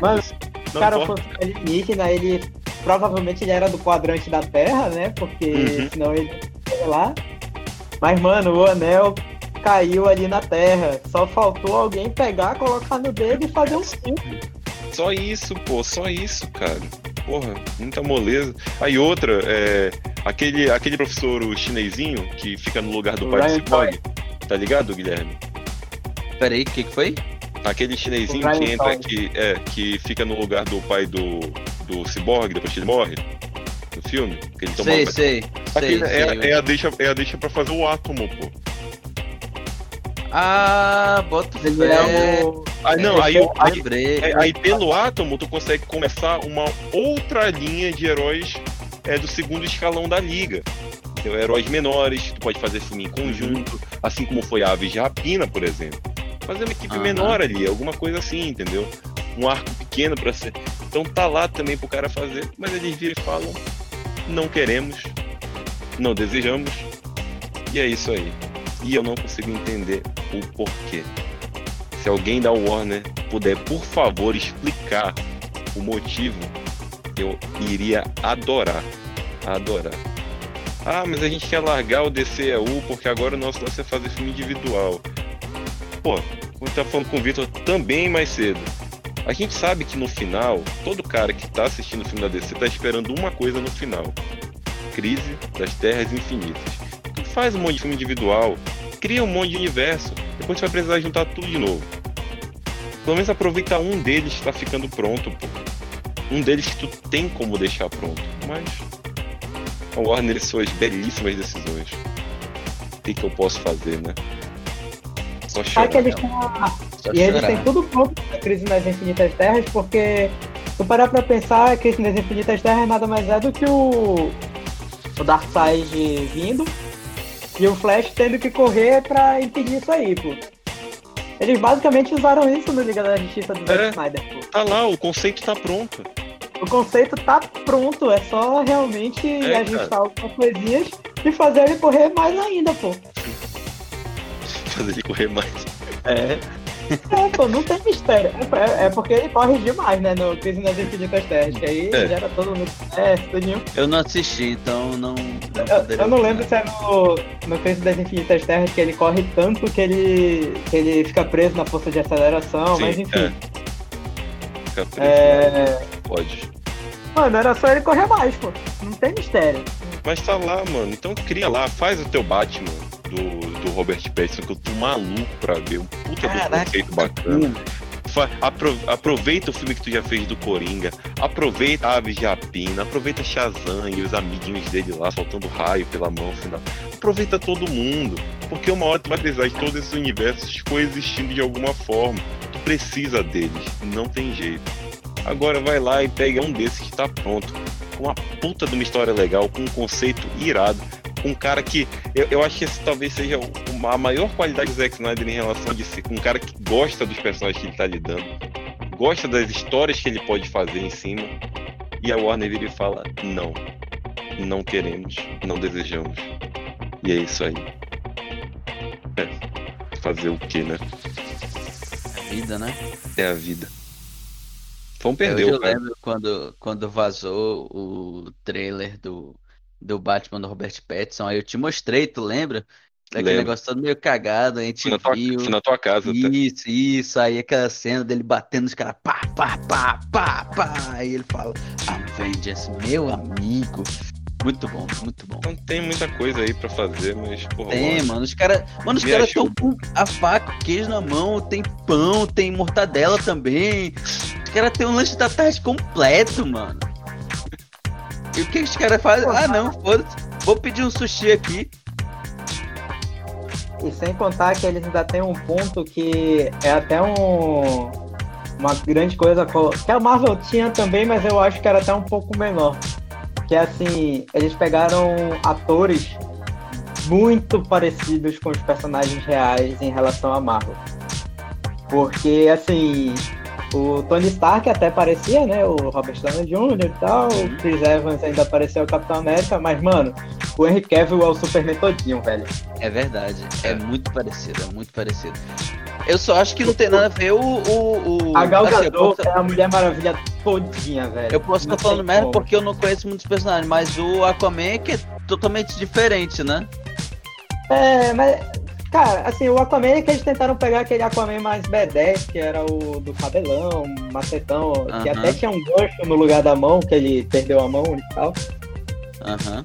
Speaker 2: Mano,
Speaker 3: Não
Speaker 2: o cara
Speaker 3: importa.
Speaker 2: fosse alienígena, ele provavelmente ele era do quadrante da Terra, né? Porque
Speaker 3: Uhum.
Speaker 2: senão ele ia lá. Mas, mano, o anel caiu ali na Terra. Só faltou alguém pegar, colocar no dedo e fazer um filme.
Speaker 3: Só isso, pô, só isso, cara. Porra, muita moleza. Aí outra, é. Aquele, aquele professor o chinesinho que fica no lugar do
Speaker 2: O
Speaker 3: pai do Cyborg. Tá ligado, Guilherme?
Speaker 4: Peraí, o que, que foi?
Speaker 3: Aquele chinesinho que entra, que, é, que fica no lugar do pai do, do Cyborg, depois que ele morre. No filme. Que ele toma
Speaker 4: Sei, sei. Sei,
Speaker 3: é,
Speaker 4: sei.
Speaker 3: é a deixa, é a deixa pra fazer o átomo, pô.
Speaker 4: Ah, bota fé.
Speaker 2: é o.
Speaker 3: Ah, não, aí, aí,
Speaker 4: Lembrei.
Speaker 3: É, Aí pelo átomo tu consegue começar uma outra linha de heróis é, do segundo escalão da liga. Entendeu? Heróis menores, tu pode fazer filme em conjunto, assim como foi Aves de Rapina, por exemplo. Fazer uma equipe
Speaker 4: Aham.
Speaker 3: menor ali, alguma coisa assim, entendeu? Um arco pequeno pra ser. Então tá lá também pro cara fazer, mas eles viram e falam: não queremos, não desejamos, e é isso aí. E eu não consigo entender o porquê. Se alguém da Warner puder, por favor, explicar o motivo, eu iria adorar. Adorar. Ah, mas a gente quer largar o DCEU porque agora o nosso lance é fazer filme individual. Pô, como eu tava falando com o Victor também mais cedo. A gente sabe que no final, todo cara que tá assistindo o filme da DC tá esperando uma coisa no final. Crise das Terras Infinitas. Tu faz um monte de filme individual, cria um monte de universo, depois tu vai precisar juntar tudo de novo. Pelo menos aproveita um deles que tá ficando pronto, pô. Um deles que tu tem como deixar pronto. Mas a Warner e suas belíssimas decisões. O que, que eu posso fazer, né? Só
Speaker 2: Só
Speaker 3: chorar.
Speaker 2: que eles têm E eles têm tudo pronto pra Crise nas Infinitas Terras, porque se tu parar pra pensar, a Crise nas Infinitas Terras nada mais é do que o, o Darkseid vindo e o Flash tendo que correr pra impedir isso aí, pô. Eles basicamente usaram isso no Liga da Justiça do Zack
Speaker 3: É.
Speaker 2: Snyder, pô.
Speaker 3: Tá lá, o conceito tá pronto.
Speaker 2: O conceito tá pronto, é só realmente
Speaker 3: É,
Speaker 2: ajustar algumas coisinhas e fazer ele correr mais ainda, pô.
Speaker 3: Fazer ele correr mais.
Speaker 2: É, pô, não tem mistério. É, é porque ele corre demais, né, no Crise nas Infinitas Terras, que aí
Speaker 3: É.
Speaker 2: gera todo mundo. É, tudinho.
Speaker 4: Eu não assisti, então não. não
Speaker 2: Eu, eu não lembro se é no, no Crise das Infinitas Terras que ele corre tanto que ele, que ele fica preso na força de aceleração,
Speaker 3: Sim,
Speaker 2: mas enfim.
Speaker 3: é. Fica preso,
Speaker 2: É...
Speaker 3: Pode.
Speaker 2: Mano, era só ele correr mais, pô. Não tem mistério.
Speaker 3: Mas tá lá, mano. Então cria lá, faz o teu Batman do, do Robert Pattinson, que eu tô maluco pra ver. Um puta do
Speaker 4: Caraca,
Speaker 3: conceito bacana. Aproveita o filme que tu já fez do Coringa, aproveita Aves de Rapina, aproveita Shazam e os amiguinhos dele lá soltando raio pela mão final. Aproveita todo mundo, porque uma hora tu vai precisar de todos esses universos coexistindo de alguma forma. Tu precisa deles, não tem jeito. Agora vai lá e pega um desses que tá pronto, com uma puta de uma história legal, com um conceito irado, um cara que eu, eu acho que esse talvez seja o- a maior qualidade do Zack Snyder em relação de ser um cara que gosta dos personagens que ele tá lidando, gosta das histórias que ele pode fazer em cima, e a Warner vira e fala: não, não queremos, não desejamos. E é isso aí. É. Fazer o que, né?
Speaker 4: A vida, né?
Speaker 3: É a vida. Vamos perder
Speaker 4: eu
Speaker 3: cara.
Speaker 4: lembro quando, quando vazou o trailer do do Batman do Robert Pattinson. Aí eu te mostrei, tu lembra? Aquele
Speaker 3: Lembro.
Speaker 4: negócio todo meio cagado, a gente
Speaker 3: na tua,
Speaker 4: viu.
Speaker 3: na tua casa até.
Speaker 4: Isso, isso, aí aquela cena dele batendo os caras, pá, pá, pá, pá, pá. Aí ele fala, Avengers, meu amigo. Muito bom, muito bom.
Speaker 3: Não tem muita coisa aí pra fazer, mas, porra,
Speaker 4: Tem,
Speaker 3: Warner,
Speaker 4: mano, os caras. Mano, os caras estão com a faca, o queijo na mão, tem pão, tem mortadela também. Os caras têm um lanche da tarde completo, mano. E o que os caras fazem? Ah, não, foda-se. Vou pedir um sushi aqui.
Speaker 2: E sem contar que eles ainda tem um ponto que é até um, uma grande coisa co- que a Marvel tinha também, mas eu acho que era até um pouco menor. Que é assim, eles pegaram atores muito parecidos com os personagens reais em relação à Marvel. Porque assim, o Tony Stark até parecia, né? O Robert Downey Jr. e tal, o Chris Evans ainda parecia o Capitão América, mas mano, o Henry Cavill é o Superman todinho, velho.
Speaker 4: É verdade, é muito parecido, é muito parecido. Eu só acho que não tem nada a ver o. o, o
Speaker 2: A Gal
Speaker 4: assim,
Speaker 2: Gadot
Speaker 4: posso-
Speaker 2: é a Mulher Maravilha todinha, velho.
Speaker 4: Eu posso estar falando
Speaker 2: tem
Speaker 4: merda porque eu não conheço muitos personagens, mas o Aquaman é que é totalmente diferente, né?
Speaker 2: É, mas... Cara, assim, o Aquaman é que eles tentaram pegar aquele Aquaman mais B10, que era o do cabelão, macetão, que
Speaker 4: Aham.
Speaker 2: até tinha um gancho no lugar da mão, que ele perdeu a mão e tal.
Speaker 4: Aham.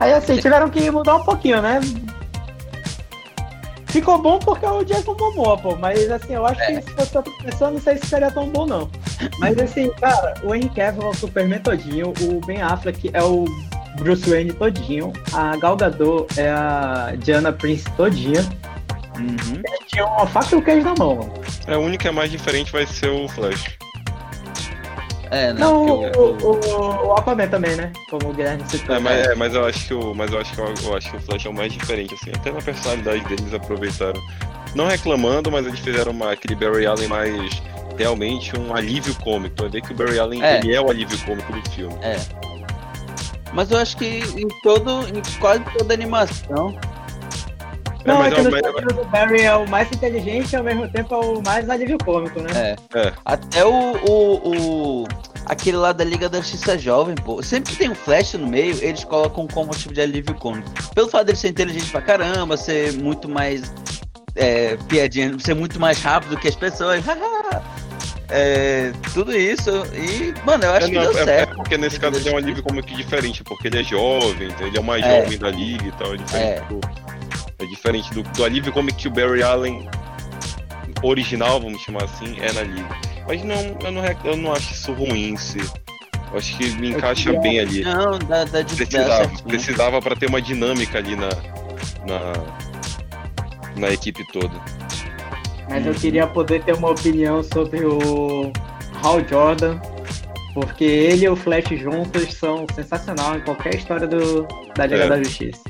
Speaker 2: Aí, assim, tiveram que mudar um pouquinho, né? Ficou bom porque é o Jason Momoa, pô. Mas, assim, eu acho
Speaker 4: É.
Speaker 2: que se fosse outra pessoa, não sei se seria tão bom, não. Mas, assim, cara, o Henry Cavill é o Superman todinho. O Ben Affleck é o Bruce Wayne todinho. A Gal Gadot é a Diana Prince todinha.
Speaker 4: Uhum.
Speaker 2: Tinha uma faca e o queijo na mão, mano.
Speaker 3: É, a única mais diferente vai ser o Flash.
Speaker 4: É, né?
Speaker 2: Não, o, o, o Aquaman também, né? Como o Guilherme citou.
Speaker 3: É, mas, é, mas eu acho que o, mas eu acho que eu, eu acho que o Flash é o mais diferente, assim, até na personalidade deles aproveitaram. Não reclamando, mas eles fizeram uma, aquele Barry Allen mais realmente um alívio cômico. Vai ver que o Barry Allen
Speaker 4: É.
Speaker 3: ele é o alívio cômico do filme.
Speaker 4: Mas eu acho que em todo, em quase toda animação.
Speaker 2: Não,
Speaker 3: mas
Speaker 2: é que
Speaker 3: é
Speaker 2: no
Speaker 3: o- mas-
Speaker 2: do Barry é o mais inteligente e ao mesmo tempo é o mais alívio cômico, né?
Speaker 4: É.
Speaker 3: É.
Speaker 4: Até o, o, o- Aquele lá da Liga da Justiça Jovem, pô. Sempre que tem um flash no meio, eles colocam como tipo de alívio cômico. Pelo fato dele ser inteligente pra caramba, ser muito mais. É, piadinha, ser muito mais rápido que as pessoas. é, tudo isso. E, mano, eu acho
Speaker 3: É,
Speaker 4: que
Speaker 3: não,
Speaker 4: deu
Speaker 3: é- é
Speaker 4: certo.
Speaker 3: porque nesse caso ele é um alívio cômico diferente, porque ele é jovem, então ele é o mais
Speaker 4: É.
Speaker 3: jovem da liga e tal. É diferente,
Speaker 4: É.
Speaker 3: do, é diferente do, do alívio cômico que o Barry Allen original, vamos chamar assim, é na liga. Mas não, eu não, eu não acho isso ruim em si. Eu acho que me encaixa bem ali.
Speaker 4: Não, dá, dá de
Speaker 3: Precisava, precisava para ter uma dinâmica ali na, na, na equipe toda.
Speaker 2: Mas eu queria poder ter uma opinião sobre o Hal Jordan, porque ele e o Flash juntos são sensacional em qualquer história do, da Liga
Speaker 3: É.
Speaker 2: da Justiça.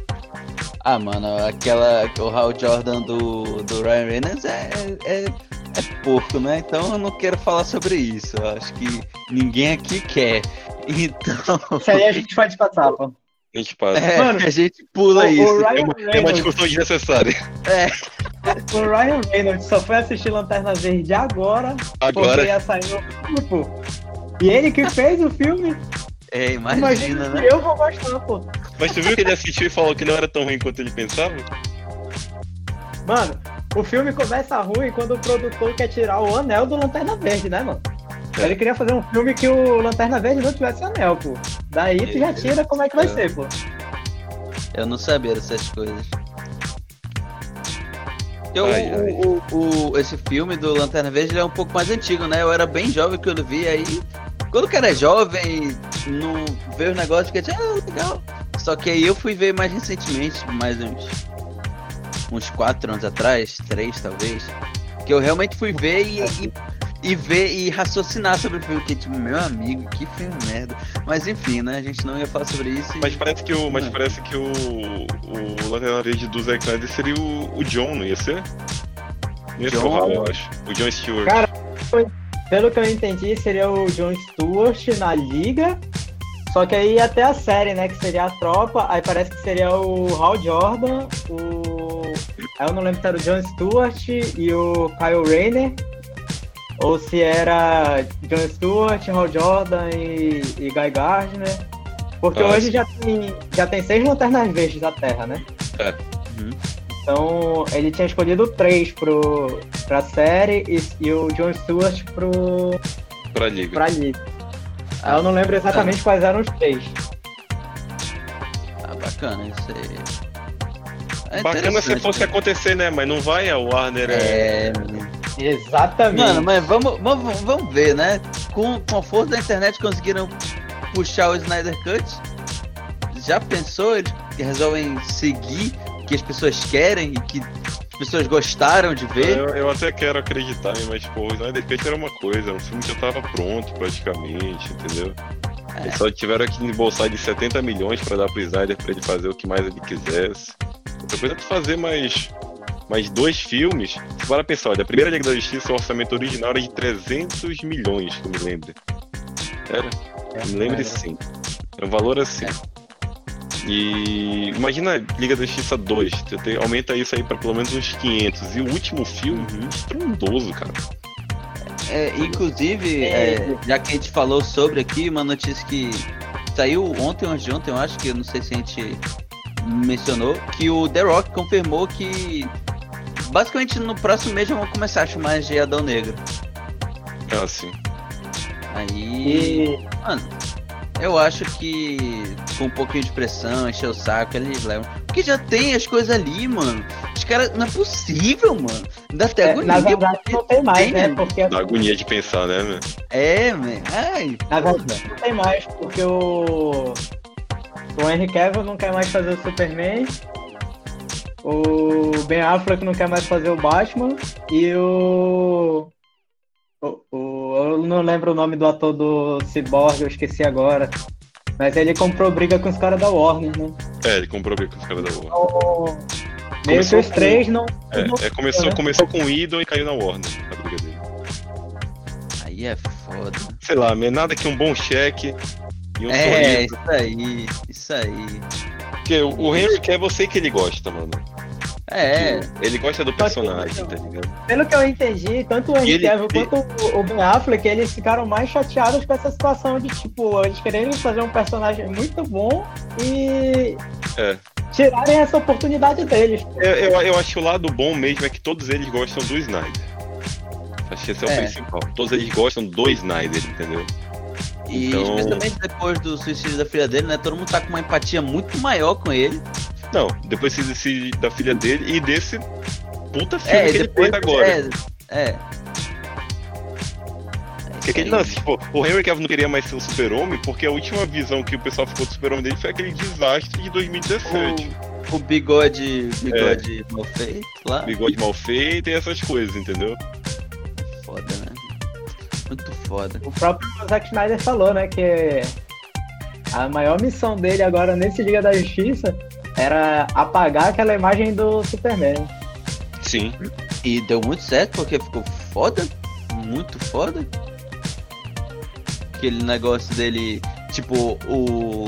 Speaker 4: Ah, mano, aquela. O Hal Jordan do, do Ryan Reynolds é, é, é porco, né? Então eu não quero falar sobre isso. Eu acho que ninguém aqui quer. Então.
Speaker 2: Isso aí a gente pode passar, pô.
Speaker 3: A gente passa.
Speaker 4: É,
Speaker 2: Mano,
Speaker 4: a gente pula
Speaker 2: o,
Speaker 4: isso.
Speaker 2: o
Speaker 3: É
Speaker 2: Ryan
Speaker 3: uma, é uma
Speaker 2: Reynolds,
Speaker 3: discussão desnecessária.
Speaker 2: o Ryan Reynolds só foi assistir Lanterna Verde agora, porque
Speaker 3: Agora,
Speaker 2: ia sair o filme, pô. E ele que fez o filme,
Speaker 4: É, imagina,
Speaker 2: imagina
Speaker 4: né?
Speaker 2: que eu vou gostar, pô.
Speaker 3: mas tu viu que ele assistiu e falou que não era tão ruim quanto ele pensava?
Speaker 2: Mano, o filme começa ruim quando o produtor quer tirar o anel do Lanterna Verde, né, mano?
Speaker 3: É.
Speaker 2: Ele queria fazer um filme que o Lanterna Verde não tivesse anel, pô. Daí tu já tira como é que vai
Speaker 3: É.
Speaker 2: ser, pô.
Speaker 4: Eu não sabia dessas coisas. Eu,
Speaker 3: Ai, ai.
Speaker 4: o, o- o- esse filme do Lanterna Verde ele é um pouco mais antigo, né? Eu era bem jovem quando vi, aí. Quando o cara é jovem, não vê os negócios que ah, legal. Só que aí eu fui ver mais recentemente, mais uns. uns quatro anos atrás, três talvez. Que eu realmente fui ver e, e, e ver e raciocinar sobre o filme, que tipo, meu amigo, que filme merda. Mas enfim, né? A gente não ia falar sobre isso. e-
Speaker 3: Mas parece que o, mas
Speaker 4: Não.
Speaker 3: parece que o, o Lanterna Verde do Zack Snyder seria o, o John, não ia ser? Não ia ser o
Speaker 4: John?
Speaker 3: Hal, eu acho. O John Stewart.
Speaker 2: Cara, Pelo que eu entendi, seria o John Stewart na liga. Só que aí até a série, né? Que seria a tropa. Aí parece que seria o Hal Jordan, o. Aí eu não lembro se era o John Stewart e o Kyle Rayner. Ou se era John Stewart, Hal Jordan e, e Guy Gardner. Porque
Speaker 3: Ah,
Speaker 2: hoje já tem, já tem seis lanternas verdes da Terra, né?
Speaker 3: É.
Speaker 4: Uhum.
Speaker 2: Então ele tinha escolhido três pro, pra série e, e o John Stewart pro,
Speaker 3: Pra liga.
Speaker 2: pra Liga. Aí eu não lembro exatamente quais eram os três.
Speaker 4: Ah, bacana, isso aí. É
Speaker 3: Bacana se fosse
Speaker 4: né?
Speaker 3: acontecer, né? Mas não vai, a Warner é.
Speaker 4: É,
Speaker 2: Exatamente.
Speaker 4: Mano, mas vamos, vamos, vamos ver, né? Com, com a força da internet conseguiram puxar o Snyder Cut. Já pensou? Eles resolvem seguir o que as pessoas querem e que as pessoas gostaram de ver.
Speaker 3: Eu, eu até quero acreditar, mas, pô, o Snyder Cut era uma coisa, um filme já tava pronto praticamente, entendeu?
Speaker 4: É.
Speaker 3: Eles só tiveram que embolsar de 70 milhões pra dar pro Snyder pra ele fazer o que mais ele quisesse. Outra coisa é tu fazer mais, mais dois filmes. Para pensar, olha, a primeira Liga da Justiça, o orçamento original era de 300 milhões, que eu me lembro. Era?
Speaker 2: É,
Speaker 3: Me lembro sim. É um valor assim. E imagina Liga da Justiça 2, você aumenta isso aí pra pelo menos uns 500. E o último filme, estrondoso, cara.
Speaker 4: É, inclusive,
Speaker 2: É.
Speaker 4: já que a gente falou sobre aqui, uma notícia que saiu ontem ou antes de ontem, eu acho que eu não sei se a gente mencionou, que o The Rock confirmou que basicamente no próximo mês já vão começar a chamar de Adão Negro.
Speaker 3: Ah, sim.
Speaker 4: Aí,
Speaker 2: E
Speaker 4: mano, eu acho que com um pouquinho de pressão, encher o saco, eles levam. Porque já tem as coisas ali, mano. Os caras, não é possível, mano. Dá até
Speaker 2: é,
Speaker 4: agonia.
Speaker 2: na verdade não tem mais,
Speaker 4: tem,
Speaker 2: né? Porque
Speaker 3: Dá agonia de pensar, né, meu?
Speaker 4: É, man. Ai,
Speaker 2: na verdade não tem mais, porque o. O Henry Cavill não quer mais fazer o Superman. O Ben Affleck não quer mais fazer o Batman. E o. o, o- eu não lembro o nome do ator do Cyborg, eu esqueci agora. Mas ele comprou briga com os caras da Warner, né?
Speaker 3: É, ele comprou bem com os caras da Warner.
Speaker 2: Então, meio que
Speaker 3: Começou
Speaker 2: os três não.
Speaker 3: É, é, começou,
Speaker 2: né?
Speaker 3: começou com o Idol e caiu na Warner, a briga dele.
Speaker 4: aí é foda.
Speaker 3: Sei lá, nada que um bom cheque e um
Speaker 4: É,
Speaker 3: sorriso.
Speaker 4: isso aí, isso aí.
Speaker 3: Porque o, o Henry Cavill eu sei que ele gosta, mano.
Speaker 4: É,
Speaker 3: Ele gosta do personagem, tá ligado?
Speaker 2: Pelo que eu entendi, tanto o
Speaker 3: E
Speaker 2: Henry
Speaker 3: ele-
Speaker 2: Cavill quanto o- o Ben Affleck, eles ficaram mais chateados com essa situação de, tipo, eles quererem fazer um personagem muito bom e
Speaker 3: É.
Speaker 2: tirarem essa oportunidade deles.
Speaker 3: Eu, eu, eu acho que o lado bom mesmo é que todos eles gostam do Snyder. Acho que esse é o
Speaker 4: É.
Speaker 3: principal. Todos eles gostam do Snyder, entendeu?
Speaker 4: E
Speaker 3: Então-
Speaker 4: especialmente depois do suicídio da filha dele, né? Todo mundo tá com uma empatia muito maior com ele.
Speaker 3: Não, depois desse, da filha dele e desse puta filme
Speaker 4: É,
Speaker 3: que ele
Speaker 4: depois.
Speaker 3: fez agora.
Speaker 4: É, é.
Speaker 3: Porque aquele lance, tipo, o Henry Cavill não queria mais ser o super-homem porque a última visão que o pessoal ficou do super-homem dele foi aquele desastre de 2017.
Speaker 4: O, o bigode, bigode mal feito lá.
Speaker 3: Bigode mal feito e essas coisas, entendeu?
Speaker 4: Foda, né? Foda.
Speaker 2: O próprio Zack Snyder falou, né, que a maior missão dele agora nesse Liga da Justiça era apagar aquela imagem do Superman.
Speaker 3: Sim.
Speaker 4: E deu muito certo porque ficou foda. Muito foda. Aquele negócio dele, tipo, o.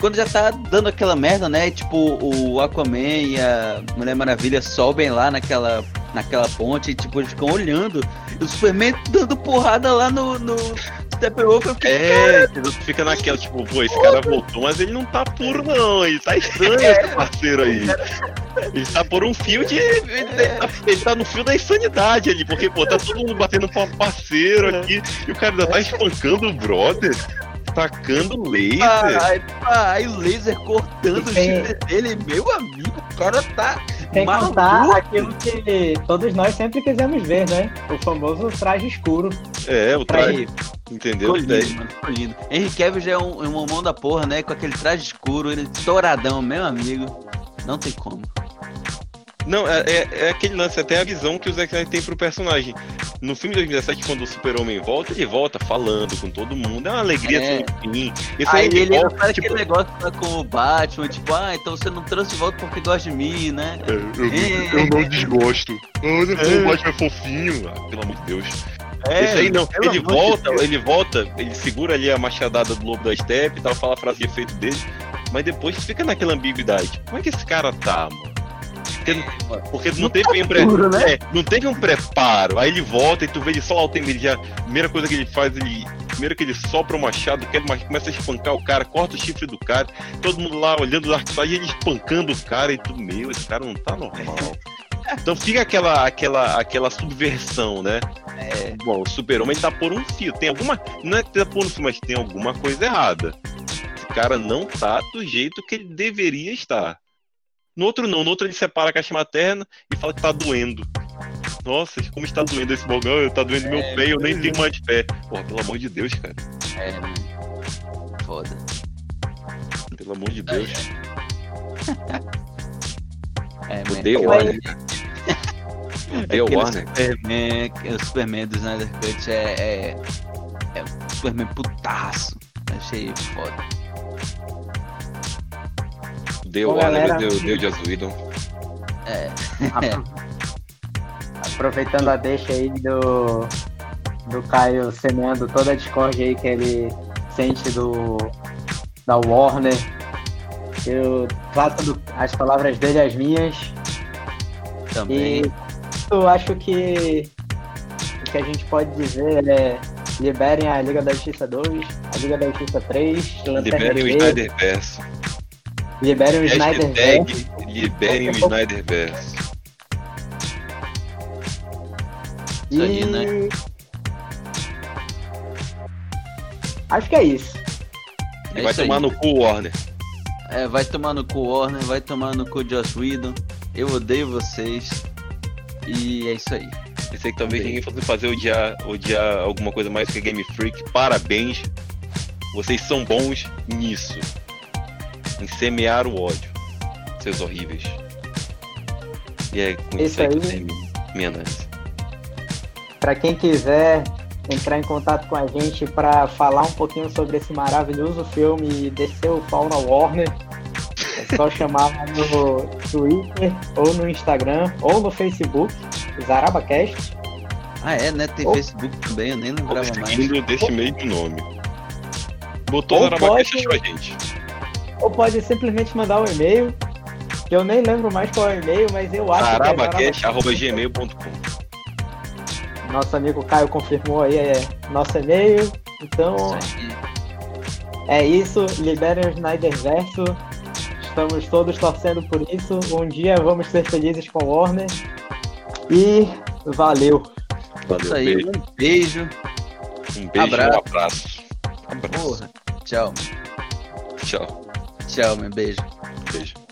Speaker 4: Quando já tá dando aquela merda, né? Tipo, o Aquaman e a Mulher Maravilha sobem lá naquela, naquela ponte e, tipo, eles ficam olhando. E o Superman dando porrada lá no, no Steppenwolf. Eu fiquei,
Speaker 3: É, entendeu? Tu fica naquela, tipo, pô, esse cara voltou, mas ele não tá puro, não. Ele tá estranho, esse parceiro aí. Ele tá por um fio de. Ele, tá, ele tá no fio da insanidade ali, porque, pô, tá todo mundo batendo pra parceiro aqui e o cara ainda tá espancando o brother, tacando laser.
Speaker 4: Ai, ai, o laser cortando o
Speaker 2: Tem-
Speaker 4: chifre dele, meu amigo, o cara tá.
Speaker 2: Sem
Speaker 4: Maluco.
Speaker 2: contar aquilo que todos nós sempre quisemos ver, né? O famoso traje escuro.
Speaker 3: É, o traje, entendeu?
Speaker 4: Ficou lindo, mano, ficou lindo. Henry Cavill já é um, é um mão da porra, né? Com aquele traje escuro, ele estouradão, meu amigo. Não tem como.
Speaker 3: Não, é, é, é aquele lance, até a visão que o Zack Snyder tem pro personagem. No filme de 2017, quando o Super-Homem volta, ele volta falando com todo mundo. É uma alegria
Speaker 4: É.
Speaker 3: sem fim. Esse
Speaker 4: Aí
Speaker 3: aí ele volta,
Speaker 4: faz
Speaker 3: tipo,
Speaker 4: aquele negócio lá com o Batman, tipo, ah, então você não trouxe de volta porque gosta de mim, né?
Speaker 3: eu, eu não desgosto. Olha como o Batman é fofinho. Ah, pelo amor de Deus. Esse aí não, ele
Speaker 4: de
Speaker 3: volta,
Speaker 4: Deus.
Speaker 3: ele volta, ele segura ali a machadada do lobo da steppe e tal, fala a frase de efeito dele, mas depois fica naquela ambiguidade. Como é que esse cara tá, mano? Porque, não teve um pre...
Speaker 2: futuro, né?
Speaker 3: é, não teve um preparo. Aí ele volta e tu vê ele só lá o tempo. Ele já. A primeira coisa que ele faz, ele. Primeiro que ele sopra o machado, quer, mas começa a espancar o cara, corta o chifre do cara, todo mundo lá olhando o Darkseid e ele espancando o cara e tudo, meu, esse cara não tá normal. Então fica aquela, aquela, aquela subversão, né?
Speaker 4: É,
Speaker 3: Bom, o super-homem tá por um fio. Tem alguma. Não é que tá por um fio, mas tem alguma coisa errada. Esse cara não tá do jeito que ele deveria estar. No outro não, no outro ele separa a caixa materna e fala que tá doendo. Nossa, como está doendo esse bogão? Tá doendo meu pé, eu nem tenho mais pé. Porra, pelo amor de Deus, cara.
Speaker 4: é? Foda.
Speaker 3: Pelo amor de Deus.
Speaker 4: É, man.
Speaker 3: Odeio
Speaker 2: Mas-
Speaker 3: Warner. Odeio
Speaker 4: Aquele
Speaker 3: Warner.
Speaker 4: Superman, o Superman do Snyder Cut é, é, é um Superman putaço. Achei foda.
Speaker 3: Odeio
Speaker 2: Bom,
Speaker 3: Warner,
Speaker 2: galera,
Speaker 3: odeio, odeio Joss Whedon.
Speaker 4: É,
Speaker 2: Aproveitando a deixa aí do, do Caio semeando toda a discórdia aí que ele sente do da Warner. Eu trato do- as palavras dele as minhas.
Speaker 4: também.
Speaker 2: E eu acho que o que a gente pode dizer é liberem a Liga da Justiça 2, a Liga da Justiça 3, Lanterna
Speaker 3: Liberem o Snyder Verso.
Speaker 2: Liberem o Snyder
Speaker 3: liberem o Snyder Verso.
Speaker 4: Isso aí, né?
Speaker 2: Acho que é isso.
Speaker 4: É
Speaker 3: vai
Speaker 4: isso aí.
Speaker 3: tomar no cu, Warner.
Speaker 4: É, vai tomar no cu Warner, vai tomar no cu Joss Whedon. Eu odeio vocês. E é isso aí.
Speaker 3: Pensei que talvez ninguém fosse fazer odiar, odiar alguma coisa mais que Game Freak. Parabéns. Vocês são bons nisso. Em semear o ódio. Seus horríveis. E é com isso,
Speaker 2: Isso
Speaker 3: aí que eu termino minha análise.
Speaker 2: Para quem quiser entrar em contato com a gente para falar um pouquinho sobre esse maravilhoso filme e descer o pau na Warner, é só chamar no Twitter ou no Instagram ou no Facebook, ZarabaCast.
Speaker 4: Ah, é, né? Tem
Speaker 2: Ou-
Speaker 4: Facebook também, eu nem lembrava mais.
Speaker 3: Desse mesmo nome. Botou
Speaker 2: Ou
Speaker 3: Zarabacast
Speaker 2: pode-
Speaker 3: a gente.
Speaker 2: Ou pode simplesmente mandar um e-mail, que eu nem lembro mais qual é o e-mail, mas eu acho que é
Speaker 3: Zarabacast.gmail.com
Speaker 2: Nosso amigo Caio confirmou aí é nosso e-mail. Então é isso, liberem o Snyder Verso. Estamos todos torcendo por isso. Um dia vamos ser felizes com o Warner. E valeu.
Speaker 3: Valeu,
Speaker 4: Isso aí,
Speaker 3: beijo.
Speaker 4: um beijo.
Speaker 3: Um beijo,
Speaker 4: Abraço.
Speaker 3: um abraço. Abraço.
Speaker 4: Porra. Tchau.
Speaker 3: Tchau.
Speaker 4: Tchau, meu beijo.
Speaker 3: Beijo.